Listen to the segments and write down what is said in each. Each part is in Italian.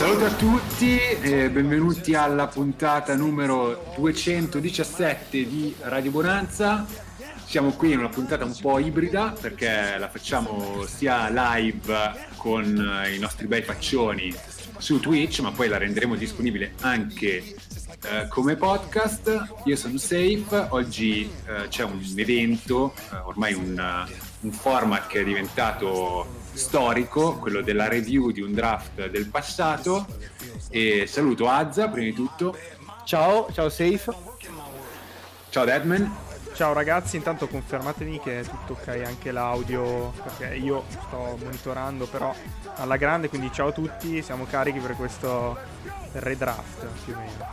saluto a tutti e benvenuti alla puntata numero 217 di Radio Bonanza. Siamo qui in una puntata un po' ibrida perché la facciamo sia live con i nostri bei faccioni su Twitch, ma poi la renderemo disponibile anche eh, come podcast. Io sono Safe, oggi eh, c'è un evento, eh, ormai un, un format che è diventato storico, quello della review di un draft del passato. E saluto Azza prima di tutto. Ciao, ciao Safe. Ciao Deadman. Ciao ragazzi, intanto confermatemi che è tutto ok anche l'audio, perché io sto monitorando però alla grande, quindi ciao a tutti, siamo carichi per questo redraft più o meno.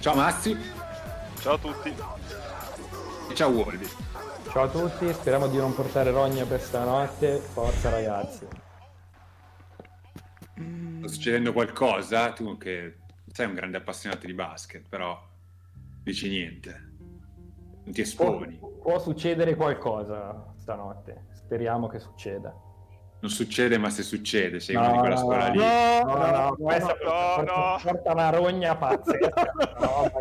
Ciao Massi. Ciao a tutti. E ciao Wolvi. Ciao a tutti, speriamo di non portare rogna per stanotte. Forza ragazzi. Sta succedendo qualcosa? Tu che sei un grande appassionato di basket, però dici niente. Non ti esponi. Può, può succedere qualcosa stanotte. Speriamo che succeda. Non succede, ma se succede, sei no, uno di quella scuola lì. No, no, no, no, questa no, no. porta una rogna pazzesca. no,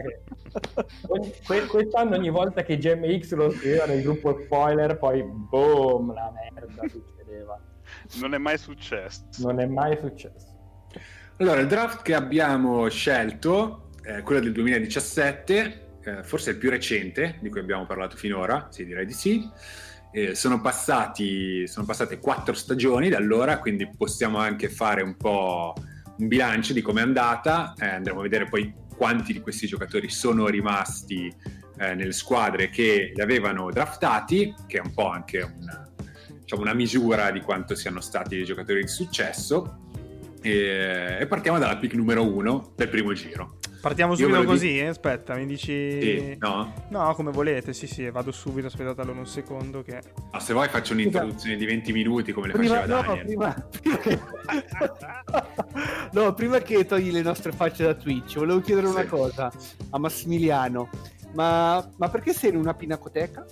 quest'anno ogni volta che GMX lo scriveva nel gruppo spoiler, poi boom, la merda succedeva. Non è mai successo. Non è mai successo. Allora, il draft che abbiamo scelto è quello del 2017, eh, forse il più recente di cui abbiamo parlato finora, sì, direi di sì. Eh, sono, passati, sono passate quattro stagioni da allora, quindi possiamo anche fare un po' un bilancio di come è andata. Eh, andremo a vedere poi quanti di questi giocatori sono rimasti eh, nelle squadre che li avevano draftati, che è un po' anche una, diciamo, una misura di quanto siano stati giocatori di successo. E, e partiamo dalla pick numero uno del primo giro. Partiamo subito così, di... eh? aspetta, mi dici... Sì, no? No, come volete, sì sì, vado subito, aspettate allora un secondo che... Ah, se vuoi faccio un'introduzione di 20 minuti come le prima, faceva no, Daniel. Prima, no, prima che togli le nostre facce da Twitch, volevo chiedere una cosa a Massimiliano. Ma, ma perché sei in una pinacoteca?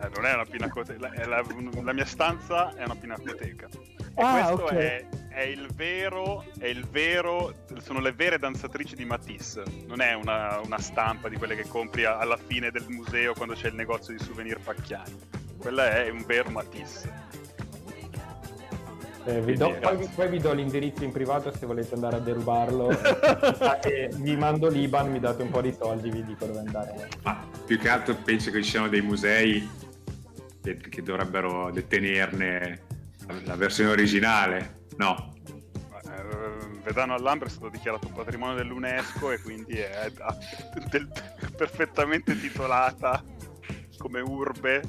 Eh, non è una pinacoteca, la, la, mia stanza è una pinacoteca. E ah, questo okay. è, è, il vero, è il vero, sono le vere danzatrici di Matisse. Non è una, una stampa di quelle che compri alla fine del museo quando c'è il negozio di souvenir pacchiani. Quella è un vero Matisse. Eh, vi do, poi, poi, vi do l'indirizzo in privato se volete andare a derubarlo e vi mando l'Iban, mi date un po' di soldi, vi dico dove andare. Ah, più che altro penso che ci siano dei musei che, che dovrebbero detenerne la versione originale, no? Eh, Vedano all'Ambra è stato dichiarato un patrimonio dell'UNESCO e quindi è del, perfettamente titolata come urbe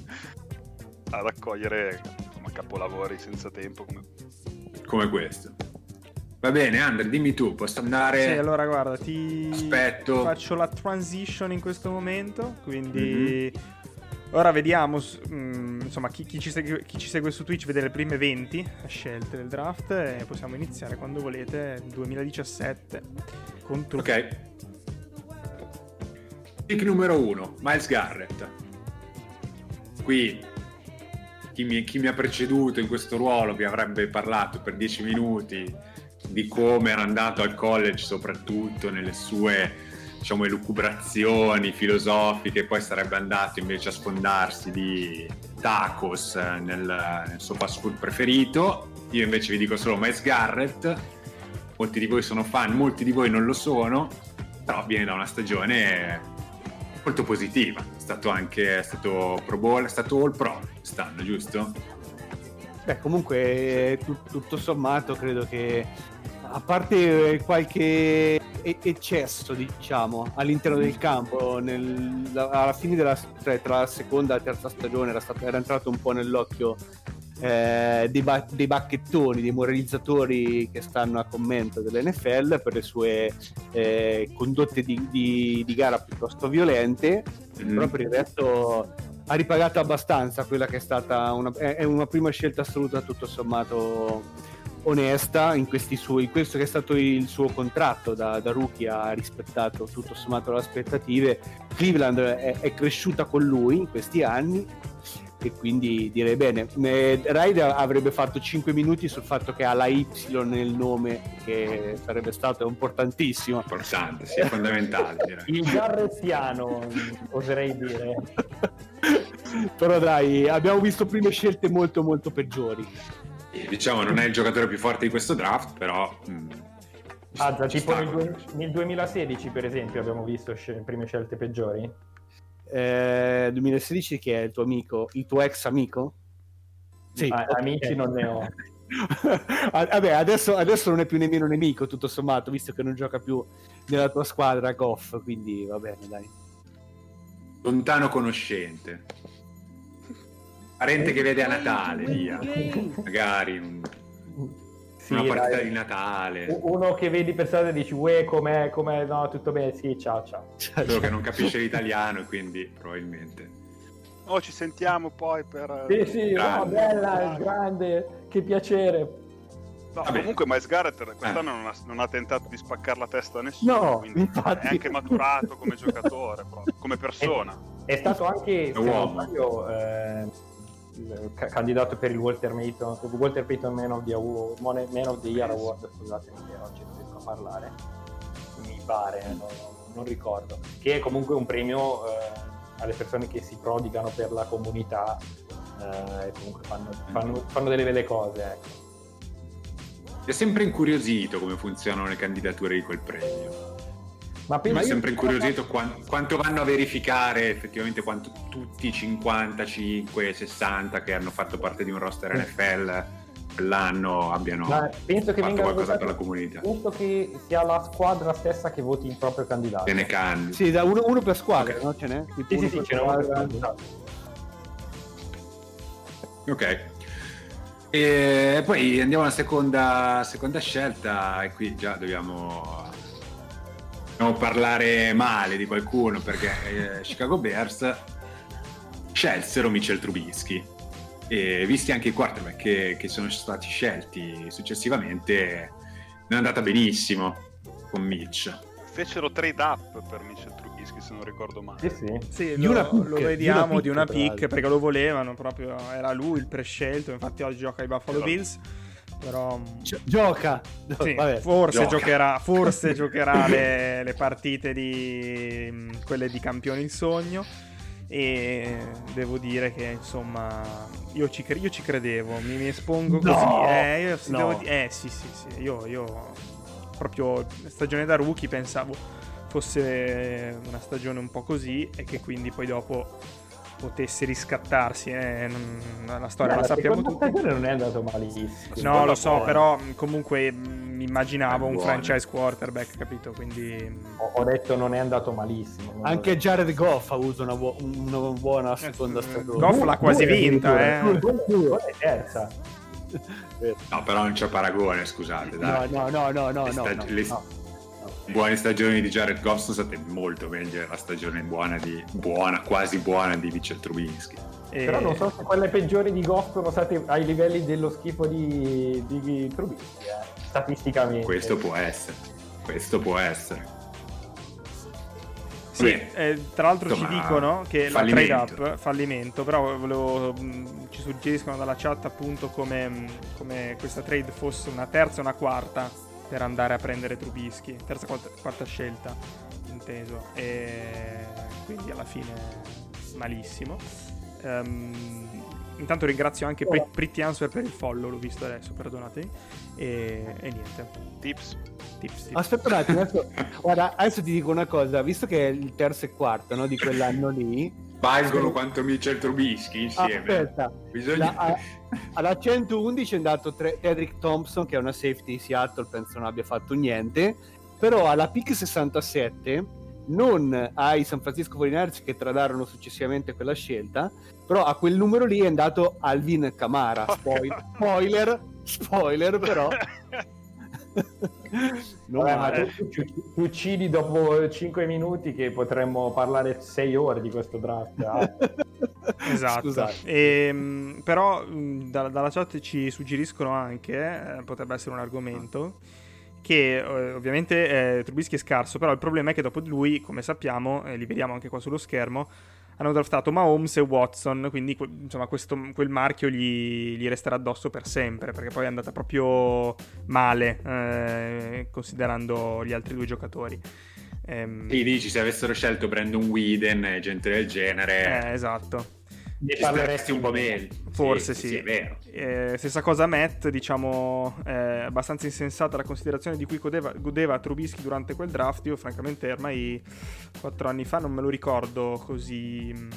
ad accogliere insomma, capolavori senza tempo come... come questo. Va bene, Andre, dimmi tu, posso andare? Sì, allora guarda, ti Aspetto. faccio la transition in questo momento, quindi mm-hmm. Ora vediamo, mm, insomma, chi, chi, ci segue, chi, ci segue, su Twitch vede le prime 20 scelte del draft e possiamo iniziare quando volete, 2017, contro... Ok. Pick numero 1, Miles Garrett. Qui chi mi, chi mi, ha preceduto in questo ruolo vi avrebbe parlato per 10 minuti di come era andato al college, soprattutto nelle sue diciamo, elucubrazioni filosofiche, poi sarebbe andato invece a sfondarsi di tacos nel, nel suo fast food preferito. Io invece vi dico solo Miles Garrett, molti di voi sono fan, molti di voi non lo sono, però viene da una stagione molto positiva. È stato anche è stato Pro Bowl, è stato All Pro quest'anno, giusto? Beh, comunque tut- tutto sommato credo che a parte qualche eccesso, diciamo, all'interno del campo, nel, alla fine della cioè, tra la seconda e la terza stagione era, stato, era entrato un po' nell'occhio eh, dei, ba- dei, bacchettoni, dei moralizzatori che stanno a commento dell'NFL per le sue eh, condotte di, di, di, gara piuttosto violente, mm. però per il resto ha ripagato abbastanza quella che è stata una, è una prima scelta assoluta tutto sommato onesta in, suoi, in, questo che è stato il suo contratto da, da, rookie ha rispettato tutto sommato le aspettative. Cleveland è, è cresciuta con lui in questi anni e quindi direi bene. Raid avrebbe fatto 5 minuti sul fatto che ha la Y nel nome che sarebbe stato importantissimo. Importante, sì, fondamentale il garrettiano oserei dire. Però dai abbiamo visto prime scelte molto molto peggiori diciamo non è il giocatore più forte di questo draft però mh, mm, ah già tipo nel, nel, 2016 per esempio abbiamo visto sc- prime scelte peggiori eh, 2016 che è il tuo amico, il tuo ex amico? Sì, ah, okay. amici non ne ho. Vabbè, adesso, adesso, non è più nemmeno nemico, tutto sommato, visto che non gioca più nella tua squadra Goff, quindi va bene, dai. Lontano conoscente. Parente che vede a Natale, via. Magari un sì, una partita dai. di Natale. Uno che vedi per strada e dici, uè, com'è, com'è, no, tutto bene, sì, ciao, ciao. Solo che non capisce l'italiano, quindi probabilmente. Oh, ci sentiamo poi per... Sì, sì, no, bella, grande, che piacere. No, comunque Miles Garrett quest'anno eh. non, ha, non, ha, tentato di spaccare la testa a nessuno, no, infatti. è anche maturato come giocatore, come persona. È, è stato anche, se non sbaglio, eh, candidato per il Walter Payton, Walter Payton Man of the, Award, Man of the Year Award, scusatemi che oggi non riesco a parlare, mi pare, non, non ricordo, che è comunque un premio eh, alle persone che si prodigano per la comunità eh, e comunque fanno, fanno, fanno, delle belle cose. Ecco. È sempre incuriosito come funzionano le candidature di quel premio ma penso... Mi è sempre incuriosito quanto, quanto vanno a verificare effettivamente quanto tutti i 55, 60 che hanno fatto parte di un roster NFL quell'anno abbiano Ma penso che fatto qualcosa per la comunità. Penso che sia la squadra stessa che voti il proprio candidato. Se ne candi. Sì, da uno, uno per squadra, okay. no? Ce n'è? Sì, sì, sì, ce n'è uno per squadra. Ok. E poi andiamo alla seconda, seconda scelta e qui già dobbiamo non parlare male di qualcuno perché eh, Chicago Bears scelsero Mitchell Trubisky. E visti anche i quarterback che, che sono stati scelti successivamente non è andata benissimo con Mitch. Fecero trade up per Mitchell Trubisky se non ricordo male. Sì, sì. sì lo, una pick, lo, vediamo di una pick, di una pick perché lo volevano proprio era lui il prescelto infatti oggi gioca ai Buffalo Bills. però Gi- gioca sì, forse gioca. giocherà forse giocherà le, le, partite di quelle di campioni il sogno e devo dire che insomma io ci, cre- io ci credevo mi, mi espongo così no, eh, io, no. di- eh sì sì sì io, io proprio stagione da rookie pensavo fosse una stagione un po' così e che quindi poi dopo potesse riscattarsi. Eh, non, la storia Beh, la, la sappiamo tutti. non è andato malissimo. No, lo so, però comunque mi immaginavo un franchise quarterback, capito? Quindi ho, ho, detto non è andato malissimo. Anche Jared Goff ha avuto una, bu- una buona seconda stagione. Goff l'ha quasi vinta, eh. È terza. No, però non c'è paragone, scusate. Dai. No, no, no, no, no buone stagioni di Jared Goff sono state molto meglio la stagione buona, di, buona quasi buona di Mitchell Trubinsky. E... Però non so se quelle peggiori di Goff sono state ai livelli dello schifo di, di Trubinsky, eh, statisticamente. Questo può essere, questo può essere. Sì, eh, tra l'altro Insomma, ci dicono che fallimento. la trade up fallimento, però volevo, mh, ci suggeriscono dalla chat appunto come, mh, come questa trade fosse una terza o una quarta per andare a prendere Trubisky, terza quarta, quarta scelta, inteso, e quindi alla fine malissimo. Um, intanto ringrazio anche Pre- Pretty Answer per il follow, l'ho visto adesso, perdonatemi. E, e niente. Tips. Tips, tips. Aspetta un attimo, adesso, guarda, adesso ti dico una cosa, visto che è il terzo e quarto no, di quell'anno lì, Valgono quanto Mitchell Trubisky insieme. aspetta, Bisogna... la- a- alla 111 è andato tre- Tedrick Thompson, che è una safety di Seattle, penso non abbia fatto niente, però alla pick 67 non ai San Francisco 49ers che tradarono successivamente quella scelta, però a quel numero lì è andato Alvin Kamara, spoiler, spoiler, spoiler però. Non Vabbè, ma male. tu, tu- tu uccidi dopo 5 minuti che potremmo parlare 6 ore di questo draft. Ah, Esatto. Scusate. Ehm, però da- dalla chat ci suggeriscono anche, eh, potrebbe essere un argomento, che eh, ovviamente eh, Trubisky è scarso, però il problema è che dopo di lui, come sappiamo, e li vediamo anche qua sullo schermo, hanno draftato Mahomes e Watson, quindi insomma questo, quel marchio gli, gli resterà addosso per sempre, perché poi è andata proprio male, eh, considerando gli altri due giocatori. Ehm, Sì, dici, se avessero scelto Brandon Whedon e gente del genere, eh, esatto. Ne ci staresti un po' meglio. Forse sì. è vero. Eh, stessa cosa Matt, diciamo, è abbastanza insensata la considerazione di cui godeva, godeva Trubisky durante quel draft. Io francamente ormai quattro anni fa non me lo ricordo così mm,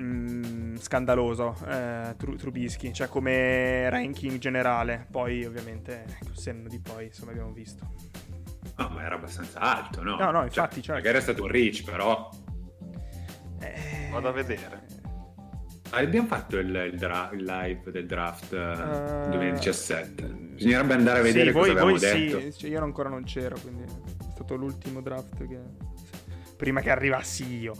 mm, scandaloso eh, Tru- Trubisky, cioè come ranking generale. Poi ovviamente col senno di poi, insomma, abbiamo visto. No, ma era abbastanza alto, no? No, no, infatti, certo. Magari è stato un reach, però... Eh, Vado a vedere. Ah, Abbiamo fatto il, il dra- il live del draft eh, Eh, 2017. Bisognerebbe andare a vedere sì, cosa voi, avevamo voi detto. sì, cioè, io ancora non c'ero, quindi è stato l'ultimo draft che... Prima che arrivassi io.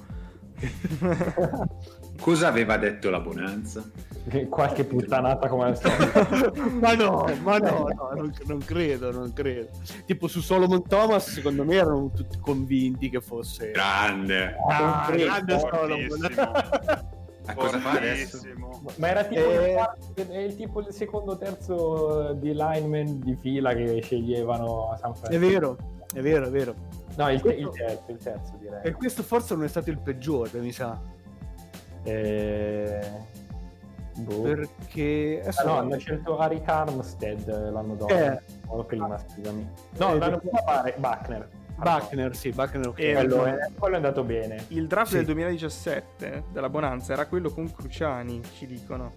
Cosa aveva detto la Bonanza? Qualche puttanata come al solito. ma no, ma no, no, non, non credo, non credo. Tipo su Solomon Thomas, secondo me erano tutti convinti che fosse Grande. Ah, Fortissimo, grande Solomon. Ma cosa fa adesso? Fortissimo. Ma era tipo, Eh. il, è tipo il secondo o terzo di lineman di fila che sceglievano a San È Francisco. vero, è vero, è vero. No, il, il terzo, il terzo direi. E questo forse non è stato il peggiore, mi sa. Eh, boh. Perché Ah, adesso- no, hanno scelto Harry Armstead l'anno dopo. Eh. O prima, scusami. No, Eh, l'anno prima pare Buckner. Buckner, sì, Buckner ok. E- Quello è, quello è andato bene. Il draft Sì. del 2017 della Bonanza era quello con Cruciani, ci dicono.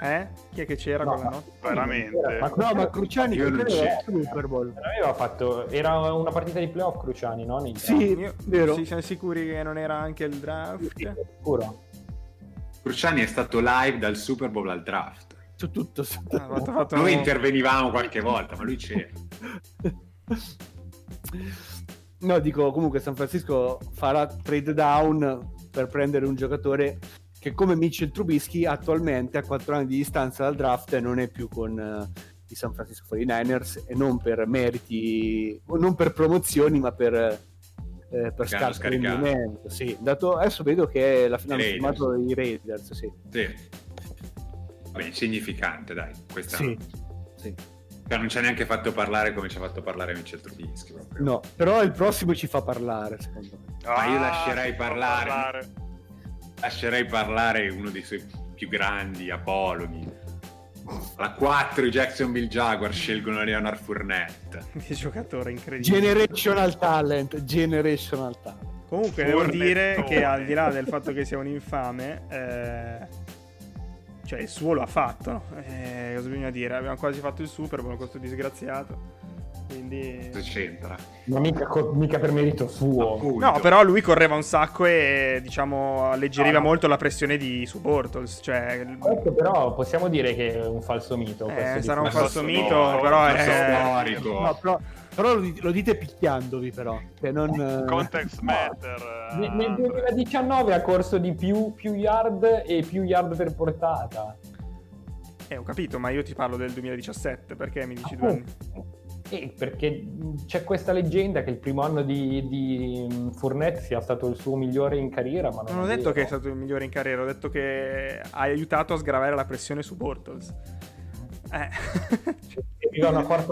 Eh? Chi è che c'era No, quella ma- notte? Veramente. No, ma Cruciani Io non è Super Bowl. Aveva fatto. Era una partita di playoff Cruciani, no? Nei Sì, Io- vero. Sì, siamo sicuri che non era anche il draft? sicuro. Cruciani è stato live dal Super Bowl al draft. Su tutto. su tutto. Ah, fatto- fatto- Noi intervenivamo qualche volta, ma lui c'era. No, dico comunque San Francisco farà trade down per prendere un giocatore che come Mitchell Trubisky attualmente a 4 anni di distanza dal draft non è più con eh, i San Francisco 49ers e non per meriti, non per promozioni ma per, eh, per rendimento. Sì, dato, adesso vedo che la finale firmato i Raiders, sì. Sì. Vabbè, insignificante, dai. Questa Sì, sì. Cioè, non ci ha neanche fatto parlare come ci ha fatto parlare Mitchell Trubisky. proprio. No, però il prossimo ci fa parlare, secondo me. Ma io Ah, lascerei può parlare. Lascerei parlare uno dei suoi più grandi apologhi. Alla 4 i Jacksonville Jaguars scelgono Leonard Fournette. Che giocatore incredibile. Generational talent, generational talent. Comunque devo dire che al di là del fatto che sia un infame, eh, cioè il suo lo ha fatto. Eh, cosa bisogna dire? Abbiamo quasi fatto il Super Bowl con questo disgraziato. Quindi... Cosa c'entra? Ma mica, co- mica per merito suo. Appunto. No, però lui correva un sacco e diciamo alleggeriva No, no. molto la pressione di su Bortles. Cioè, Questo però possiamo dire che è un falso mito. Eh, sarà un falso Ma mito, però è... storico. No, però, però lo, di- lo dite picchiandovi, però. Che non, eh, Context matter. eh, Ne- Nel Andre. 2019 ha corso di più, più yard e più yard per portata. Eh, ho capito, ma io ti parlo del 2017, perché mi dici due anni? Eh, perché c'è questa leggenda che il primo anno di, di mh, Fournette sia stato il suo migliore in carriera, ma non, Non ho detto che è stato il migliore in carriera, ho detto che ha aiutato a sgravare la pressione su Bortles. Eh.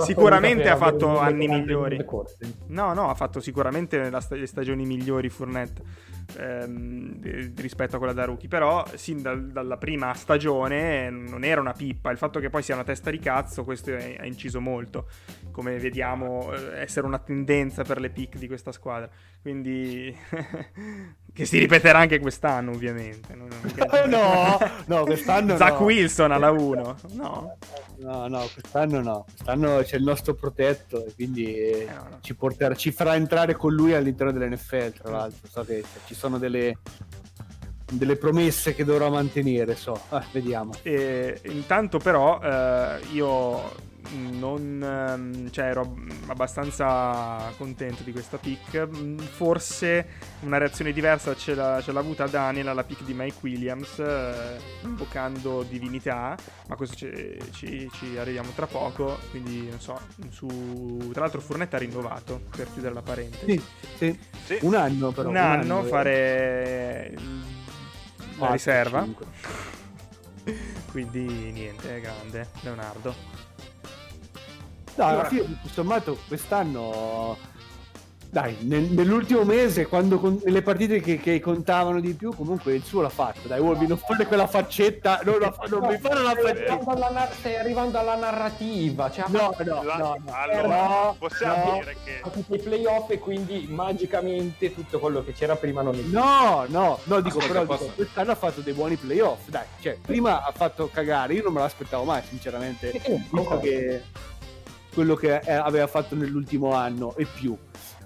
Sicuramente ha fatto anni migliori. No, no, ha fatto sicuramente le stagioni migliori Fournette. Ehm, rispetto a quella da rookie. Però, sin dal, dalla prima stagione non era una pippa. Il fatto che poi sia una testa di cazzo, questo ha inciso molto. Come vediamo, eh, essere una tendenza per le pick di questa squadra. Quindi, che si ripeterà anche quest'anno, ovviamente. Non, non no, no, quest'anno. Zach no. Wilson alla 1. No. No, no, quest'anno no. Quest'anno c'è il nostro protetto e quindi eh, no. Ci, porterà, ci farà entrare con lui all'interno dell'NFL, tra l'altro. So che ci sono delle, delle promesse che dovrà mantenere, so. Ah, vediamo. E, intanto però eh, io non cioè ero abbastanza contento di questa pick. Forse una reazione diversa ce l'ha, ce l'ha avuta Daniel alla pick di Mike Williams eh, invocando divinità ma questo ci, ci, ci, arriviamo tra poco quindi non so su, tra l'altro Furnetta ha rinnovato per chiudere la parentesi. Sì, sì. Sì. un anno però un, un anno, anno fare la riserva. quindi niente è grande Leonardo No, alla fine, tutto sommato, quest'anno. Dai, nel, nell'ultimo mese, quando con, le partite che, che, contavano di più, comunque il suo l'ha fatto. Dai, Wolvi, non fare quella faccetta. Non, la, non no, mi fare la faccetta. stai arrivando alla narrativa. Cioè, no, no, la, no, no, Allora, no, possiamo no, dire che. tutti i playoff e quindi magicamente tutto quello che c'era prima non esiste. No, no, no, dico, Aspetta, però dico, quest'anno ha fatto dei buoni playoff. Dai, cioè, prima ha fatto cagare. Io non me l'aspettavo mai, sinceramente. Visto che quello che eh, aveva fatto nell'ultimo anno e più.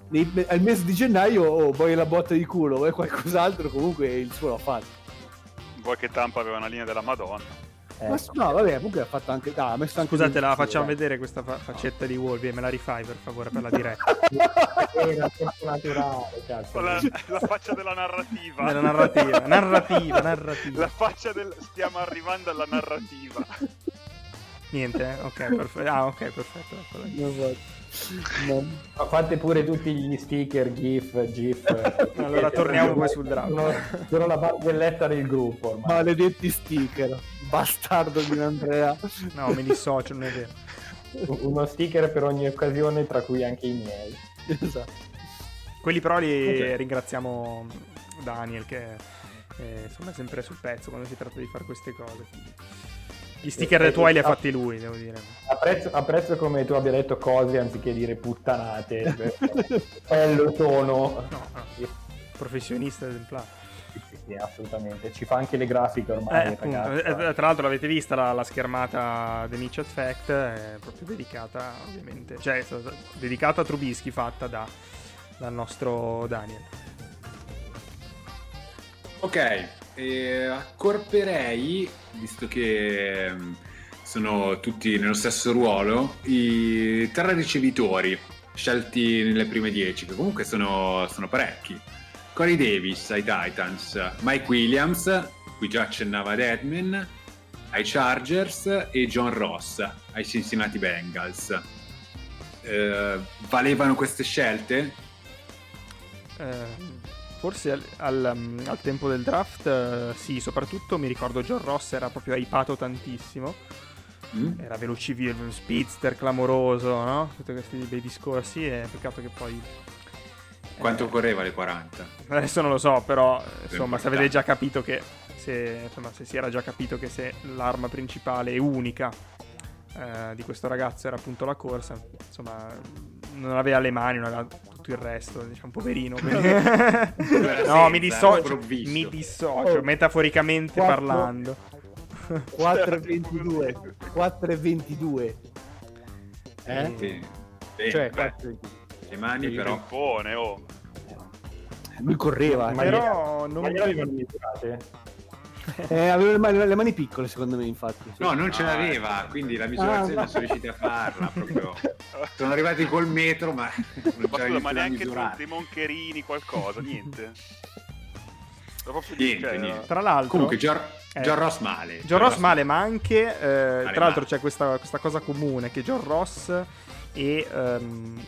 Nei, al mese di gennaio oh, vuoi la botta di culo, vuoi qualcos'altro, comunque il suo l'ha fatto. Vuoi che Tampa aveva una linea della Madonna? Eh. Ma, no, vabbè, comunque ha fatto anche. Ah, ha messo anche Scusate, la facciamo eh. vedere questa fa- faccetta di Wolby e me la rifai per favore per la diretta. Era naturale, cazzo. La, la, faccia della narrativa. Della narrativa, narrativa, narrativa. La faccia del. Stiamo arrivando alla narrativa. Niente, ok, perfetto. Ah, ok, perfetto. No. Ma fate pure tutti gli sticker, GIF, GIF. allora torniamo poi sul draft. Sono, sono la barzelletta del gruppo ormai. Maledetti sticker. Bastardo di Andrea. No, mi dissocio, non è vero. Uno sticker per ogni occasione, tra cui anche i miei. Esatto. Quelli però li okay. ringraziamo Daniel che è, insomma, è sempre sul pezzo quando si tratta di fare queste cose. Gli sticker eh, tuoi li ha fatti lui, devo dire. Apprezzo, apprezzo, come tu abbia detto cose anziché dire puttanate. Quello sono. No, no. Professionista esemplare. Sì, sì, assolutamente. Ci fa anche le grafiche ormai. Eh, eh, tra l'altro l'avete vista la, la schermata The Mitchell Fact, è proprio dedicata ovviamente, cioè dedicata a Trubisky fatta da, dal nostro Daniel. Ok, eh, accorperei, visto che mm, sono tutti nello stesso ruolo, i tre ricevitori scelti nelle prime dieci, che comunque sono, sono parecchi. Corey Davis ai Titans, Mike Williams, qui già accennava Deadman, ai Chargers e John Ross ai Cincinnati Bengals. Eh, valevano queste scelte? Eh, Forse al, al, um, al, tempo del draft, uh, sì, soprattutto mi ricordo John Ross era proprio hypato tantissimo. Mm. Era velocivio, un speedster clamoroso, no? Tutti questi bei discorsi e peccato che poi... Quanto eh, correva le 40? Adesso non lo so, però insomma, se avete già capito che... Se, insomma, se si era già capito che se l'arma principale e unica eh, di questo ragazzo era appunto la corsa, insomma, non aveva le mani, non aveva tutto il resto, diciamo, poverino. no, mi dissocio, mi dissocio, oh. metaforicamente 4, parlando. 4,22 4,22 eh? Sì. Sì, cioè, le mani però Impone, oh. lui correva ma però non mi avevano misurate eh, aveva le mani, le mani, piccole, secondo me, infatti. Sì. No, non ce l'aveva, quindi la misurazione ah, non sono riusciti a farla. Proprio. Sono arrivati col metro, ma non c'era ma neanche dei moncherini, qualcosa, niente. Niente, cioè, niente. Tra l'altro, comunque, John, eh, John Ross male. John Ross male, ma anche eh, male, tra l'altro, c'è questa, questa, cosa comune: che John Ross e um,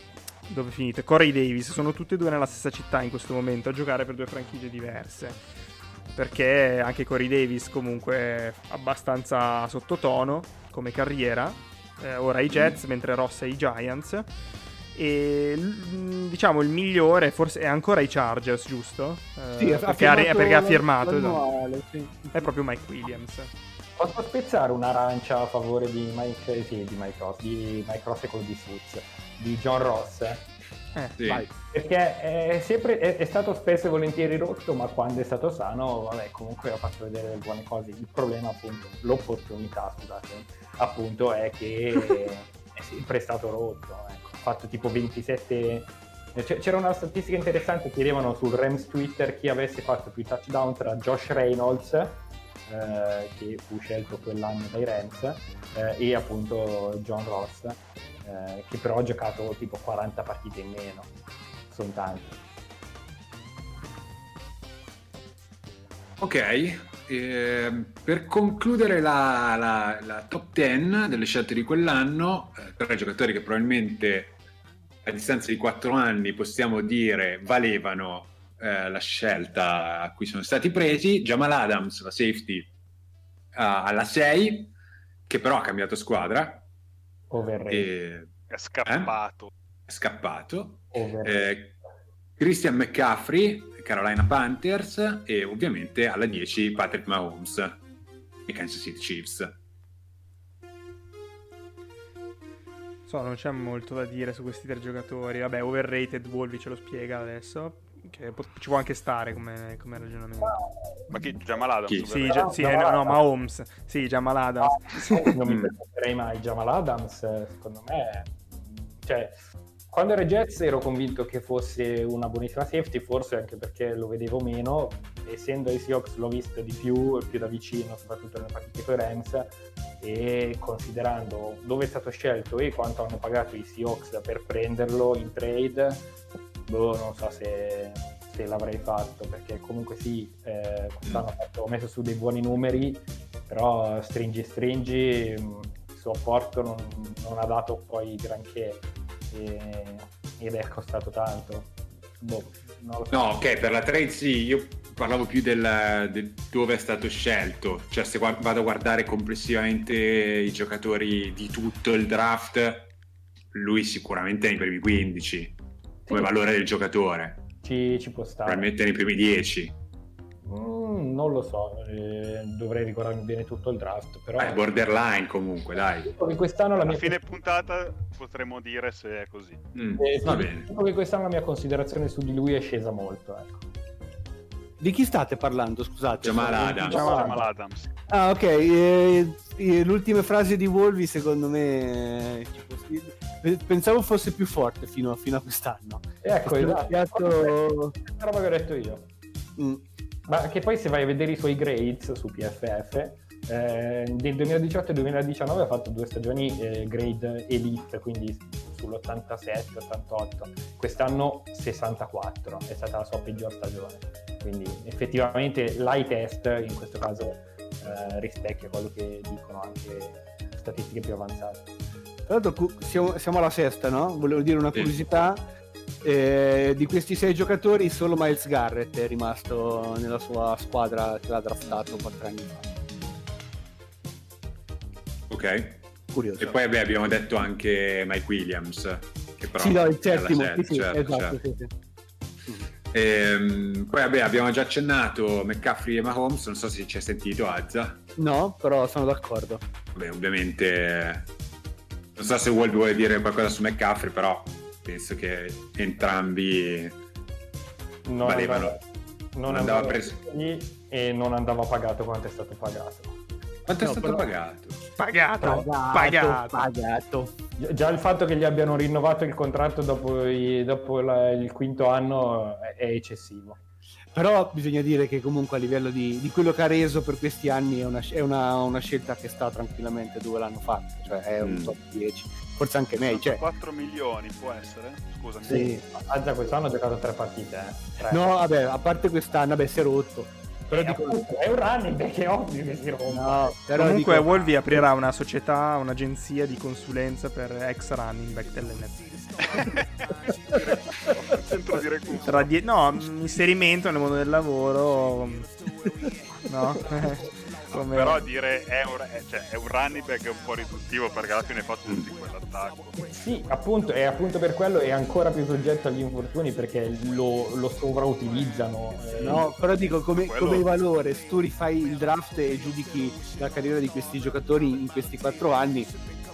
dove finite? Corey Davis sono tutti e due nella stessa città in questo momento a giocare per due franchigie diverse perché anche Corey Davis comunque è abbastanza sottotono come carriera, eh, ora ai Jets mm. mentre Ross è ai Giants E l- diciamo il migliore forse è ancora i Chargers, giusto? Eh, Sì, ha perché, ha, firmato perché ha firmato. esatto. l'annuale, sì. È proprio Mike Williams. Posso spezzare un'arancia a favore di Mike, sì, di Mike Ross, di Mike Ross e quello di Suits, di John Ross? Eh, Sì. vai. Perché è, sempre, è, è stato spesso e volentieri rotto, ma quando è stato sano, vabbè, comunque ha fatto vedere le buone cose. Il problema, appunto, l'opportunità, scusate, appunto, è che è sempre stato rotto. Ecco. Ha fatto tipo 27. c- C'era una statistica interessante, chiedevano sul Rams Twitter chi avesse fatto più touchdown tra Josh Reynolds, eh, che fu scelto quell'anno dai Rams, eh, e appunto John Ross, eh, che però ha giocato tipo 40 partite in meno. Sono tanti. Ok, ehm, per concludere la, la- la top 10 delle scelte di quell'anno, eh, tre giocatori che probabilmente a distanza di 4 anni possiamo dire valevano eh, la scelta a cui sono stati presi, Jamal Adams, la safety, alla 6, che però ha cambiato squadra Overrated. e È scappato. è scappato. Eh, Christian McCaffrey, Carolina Panthers e ovviamente alla 10 Patrick Mahomes e Kansas City Chiefs. So, non c'è molto da dire su questi tre giocatori. Vabbè, overrated Wolvi ce lo spiega adesso. Che ci può anche stare come, come ragionamento. Ma chi? Jamal Adams? Chi? Sì, già- sì, eh, no, no, ma Holmes. Sì, Jamal Adams. non mi permetterei mai Jamal Adams, secondo me. Cioè, quando ero ai Jets ero convinto che fosse una buonissima safety, forse anche perché lo vedevo meno. Essendo ai Seahawks l'ho visto di più, più da vicino, soprattutto nelle partite con i Rams. E considerando dove è stato scelto e quanto hanno pagato i Seahawks per prenderlo in trade, boh, non so se, se l'avrei fatto, perché comunque sì, eh, quest'anno ho fatto- ho messo su dei buoni numeri, però stringi stringi mh, il suo apporto non, non ha dato poi granché e- ed è costato tanto. Boh, so. No, ok, per la trade sì, io parlavo più del, del dove è stato scelto, cioè se gua- vado a guardare complessivamente i giocatori di tutto il draft, lui sicuramente è nei primi 15 come valore del giocatore, ci, ci può stare probabilmente nei primi 10. Mm, non lo so eh, dovrei ricordarmi bene tutto il draft però Beh, borderline comunque, dai. quest'anno la Alla mia fine puntata potremo dire se è così. Mm, eh, sì, va bene. che quest'anno la mia considerazione su di lui è scesa molto ecco. Di chi state parlando, scusate? Jamal Adams. Jamal Adams. Ah, ok. eh, eh, l'ultima frase di Wolvi, secondo me, eh, pensavo fosse più forte fino, fino a quest'anno. Ecco esatto piatto- Questa roba che ho detto io Mm. Ma che poi se vai a vedere i suoi grades su PFF, eh, nel 2018 e 2019 ha fatto due stagioni eh, grade elite, quindi sull'87, 88. Quest'anno 64, è stata la sua peggior stagione. Quindi effettivamente l'high test in questo caso eh, rispecchia quello che dicono anche statistiche più avanzate. Tra l'altro cu- siamo, siamo alla sesta, no? Volevo dire una curiosità. eh, di questi sei giocatori solo Miles Garrett è rimasto nella sua squadra che l'ha draftato quattro anni fa. Ok. Curioso. E poi vabbè, abbiamo detto anche Mike Williams, che però sì, no, il settimo. Sì, sì, certo, esatto, certo. sì, sì. Ehm, poi vabbè, abbiamo già accennato McCaffrey e Mahomes, non so se ci hai sentito Azza. No, però sono d'accordo. Vabbè, ovviamente non so se vuoi, vuoi dire qualcosa su McCaffrey, però penso che entrambi Non valevano. andava, non andava andava preso. lì e non andava pagato quanto è stato pagato. Quanto è No, stato però- pagato? Pagato, pagato. pagato. Già il fatto che gli abbiano rinnovato il contratto dopo, i- dopo la- il quinto anno è, è eccessivo. Però bisogna dire che comunque a livello di, di quello che ha reso per questi anni è una, è una- una scelta che sta tranquillamente dove l'hanno fatta, cioè è un Mm. top 10, forse anche meglio. Cioè, 4 milioni può essere? Scusami. Sì. Azza quest'anno ha giocato tre partite. Eh. Tre. no, vabbè, a parte quest'anno, vabbè, si è rotto. Però Eh, dico, appunto, è un running back, è ovvio che si rompa. no, però Comunque dico- Wolvi aprirà una società, un'agenzia di consulenza per ex running back dell'NFL. Centro di recupero. Tra die- no, inserimento nel mondo del lavoro. No? Come- Però dire è un, è- cioè, è un running back è un po' riduttivo perché alla fine fa tutti quell'attacco. Sì, appunto, e appunto per quello è ancora più soggetto agli infortuni perché lo, lo sovrautilizzano. eh. No, però dico come, Quello- come valore, se tu rifai il draft e giudichi la carriera di questi giocatori in questi quattro anni,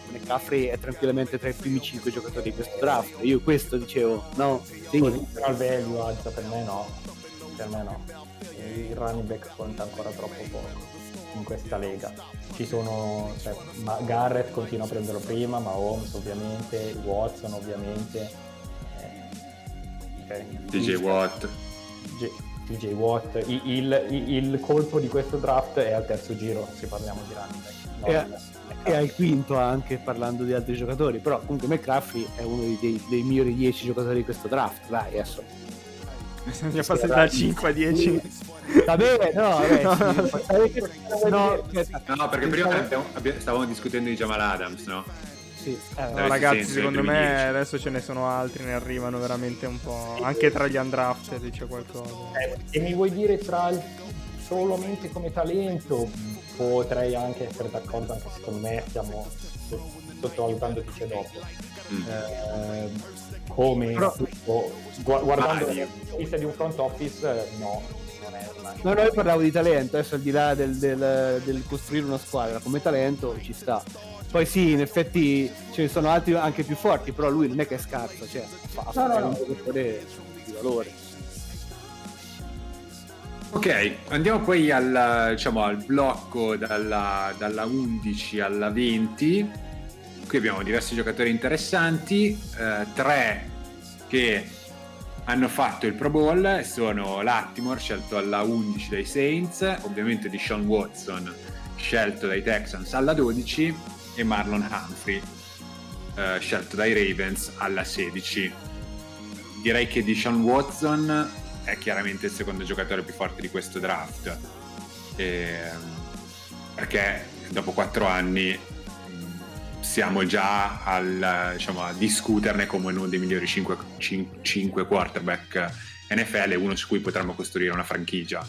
McCaffrey è tranquillamente tra i primi cinque giocatori di questo draft. Io questo dicevo, no? Sì. Positional value alza, per me no. Per me no. Il running back conta ancora troppo poco in questa lega. Ci sono, cioè, ma Garrett continua a prenderlo prima, ma Holmes ovviamente, Watson ovviamente. eh. DJ Watt. J- TJ Watt. Il, il- il colpo di questo draft è al terzo giro, se parliamo di running back. no E- E al quinto anche parlando di altri giocatori, però comunque McCaffrey è uno dei, dei- dei migliori 10 giocatori di questo draft, dai adesso. Bisogna passare da 5 a 10. Va bene, no, no, No, perché prima abbiamo- stavamo discutendo di Jamal Adams, no? sì. Eh, ragazzi, senso, secondo me 2010. adesso ce ne sono altri, ne arrivano veramente un po'. Anche tra gli undrafted c'è qualcosa. Eh, E mi vuoi dire tra il- solamente come talento? Potrei anche essere d'accordo, anche secondo me stiamo so- sottovalutando chi c'è dopo. Mm. Eh, come Però- gu- guardando la vista di un front office, eh, no, non è una No, no, io parlavo di talento, adesso al di là del, del- del costruire una squadra, come talento ci sta. Poi sì, in effetti ce ne sono altri anche più forti, però lui non è che è scarso, cioè fa, No, no, no. un giocatore di valore. Ok, andiamo poi al, diciamo, al blocco dalla, dalla 11 alla 20. Qui abbiamo diversi giocatori interessanti, eh, tre che hanno fatto il Pro Bowl, sono Lattimore scelto alla 11 dai Saints, ovviamente di Sean Watson scelto dai Texans alla 12 e Marlon Humphrey eh, scelto dai Ravens alla 16. Direi che di Sean Watson è chiaramente il secondo giocatore più forte di questo draft. Ehm, perché dopo quattro anni mh, siamo già al, diciamo, a discuterne come uno dei migliori 5, quarterback NFL e uno su cui potremmo costruire una franchigia.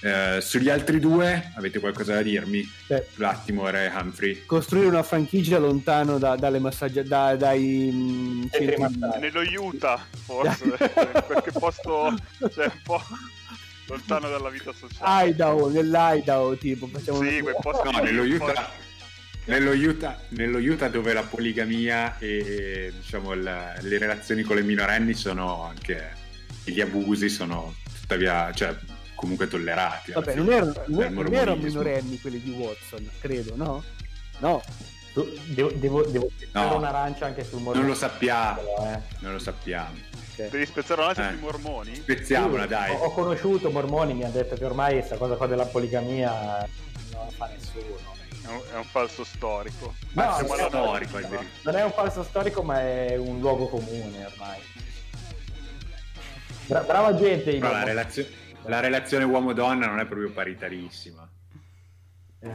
Eh, sugli altri due avete qualcosa da dirmi? Beh, Lattimore e Humphrey. costruire una franchigia lontano da- dalle massaggia, da- dai mm, Centri centri- massaggi. Nello Utah, forse, in qualche posto cioè, un po' lontano dalla vita sociale. Idaho, nell'Idaho tipo, facciamo Sì, quei posti No, nello Utah, nello Utah, nello Utah dove la poligamia e diciamo, la- le relazioni con le minorenni sono anche gli abusi sono tuttavia cioè, comunque tollerati. Vabbè, fine, non erano, non erano minorenni quelli di Watson, credo, no? No, Devo, devo, devo spezzare No. un'arancia anche sul Non lo sappiamo, Eh. non lo sappiamo. Devi spezzare una lancia Eh. sui mormoni? Spezziamola, Sì, dai. Ho, ho conosciuto Mormoni, mi ha detto che ormai questa cosa qua della poligamia non la fa nessuno. È un, è un falso storico. No, Ma siamo non è storico. Non è un falso storico, ma è un luogo comune ormai. Bra- brava gente. Però la, relazio- la relazione uomo-donna non è proprio paritarissima. Eh,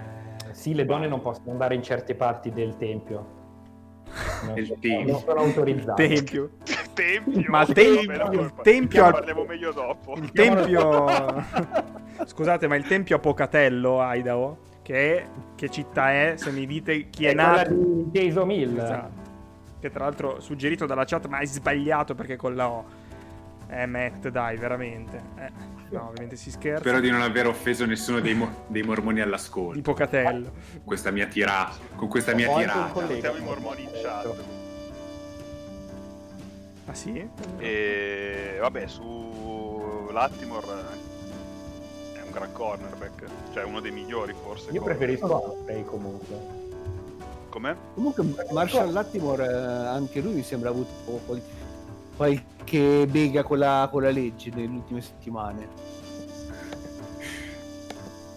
sì, le donne non possono andare in certe parti del tempio. Non, sono- tempio. non sono autorizzate. Tempio. Tempio. Ma il tempio- il tempio ne al- parliamo meglio dopo. Il tempio. Scusate, ma il tempio a Pocatello, Idaho, che, che città è? Se mi dite chi è, È nato. di Jason Hill. Esatto. Che tra l'altro suggerito dalla chat, ma hai sbagliato perché con la O. Eh, Matt, dai, veramente. Eh, no, ovviamente si scherza. Spero di non aver offeso nessuno dei, mo- dei mormoni all'ascolto. Di Pocatello. con questa mia tira- con questa mia tirata. collega Siamo i mormoni in chat. Ah sì? E vabbè, su Lattimore eh, gran cornerback, cioè uno dei migliori forse. Io preferisco Humphrey comunque. Com'è? Comunque Marshall Lattimore eh, anche lui mi sembra avuto qual- qualche bega con la, con la legge nelle ultime settimane.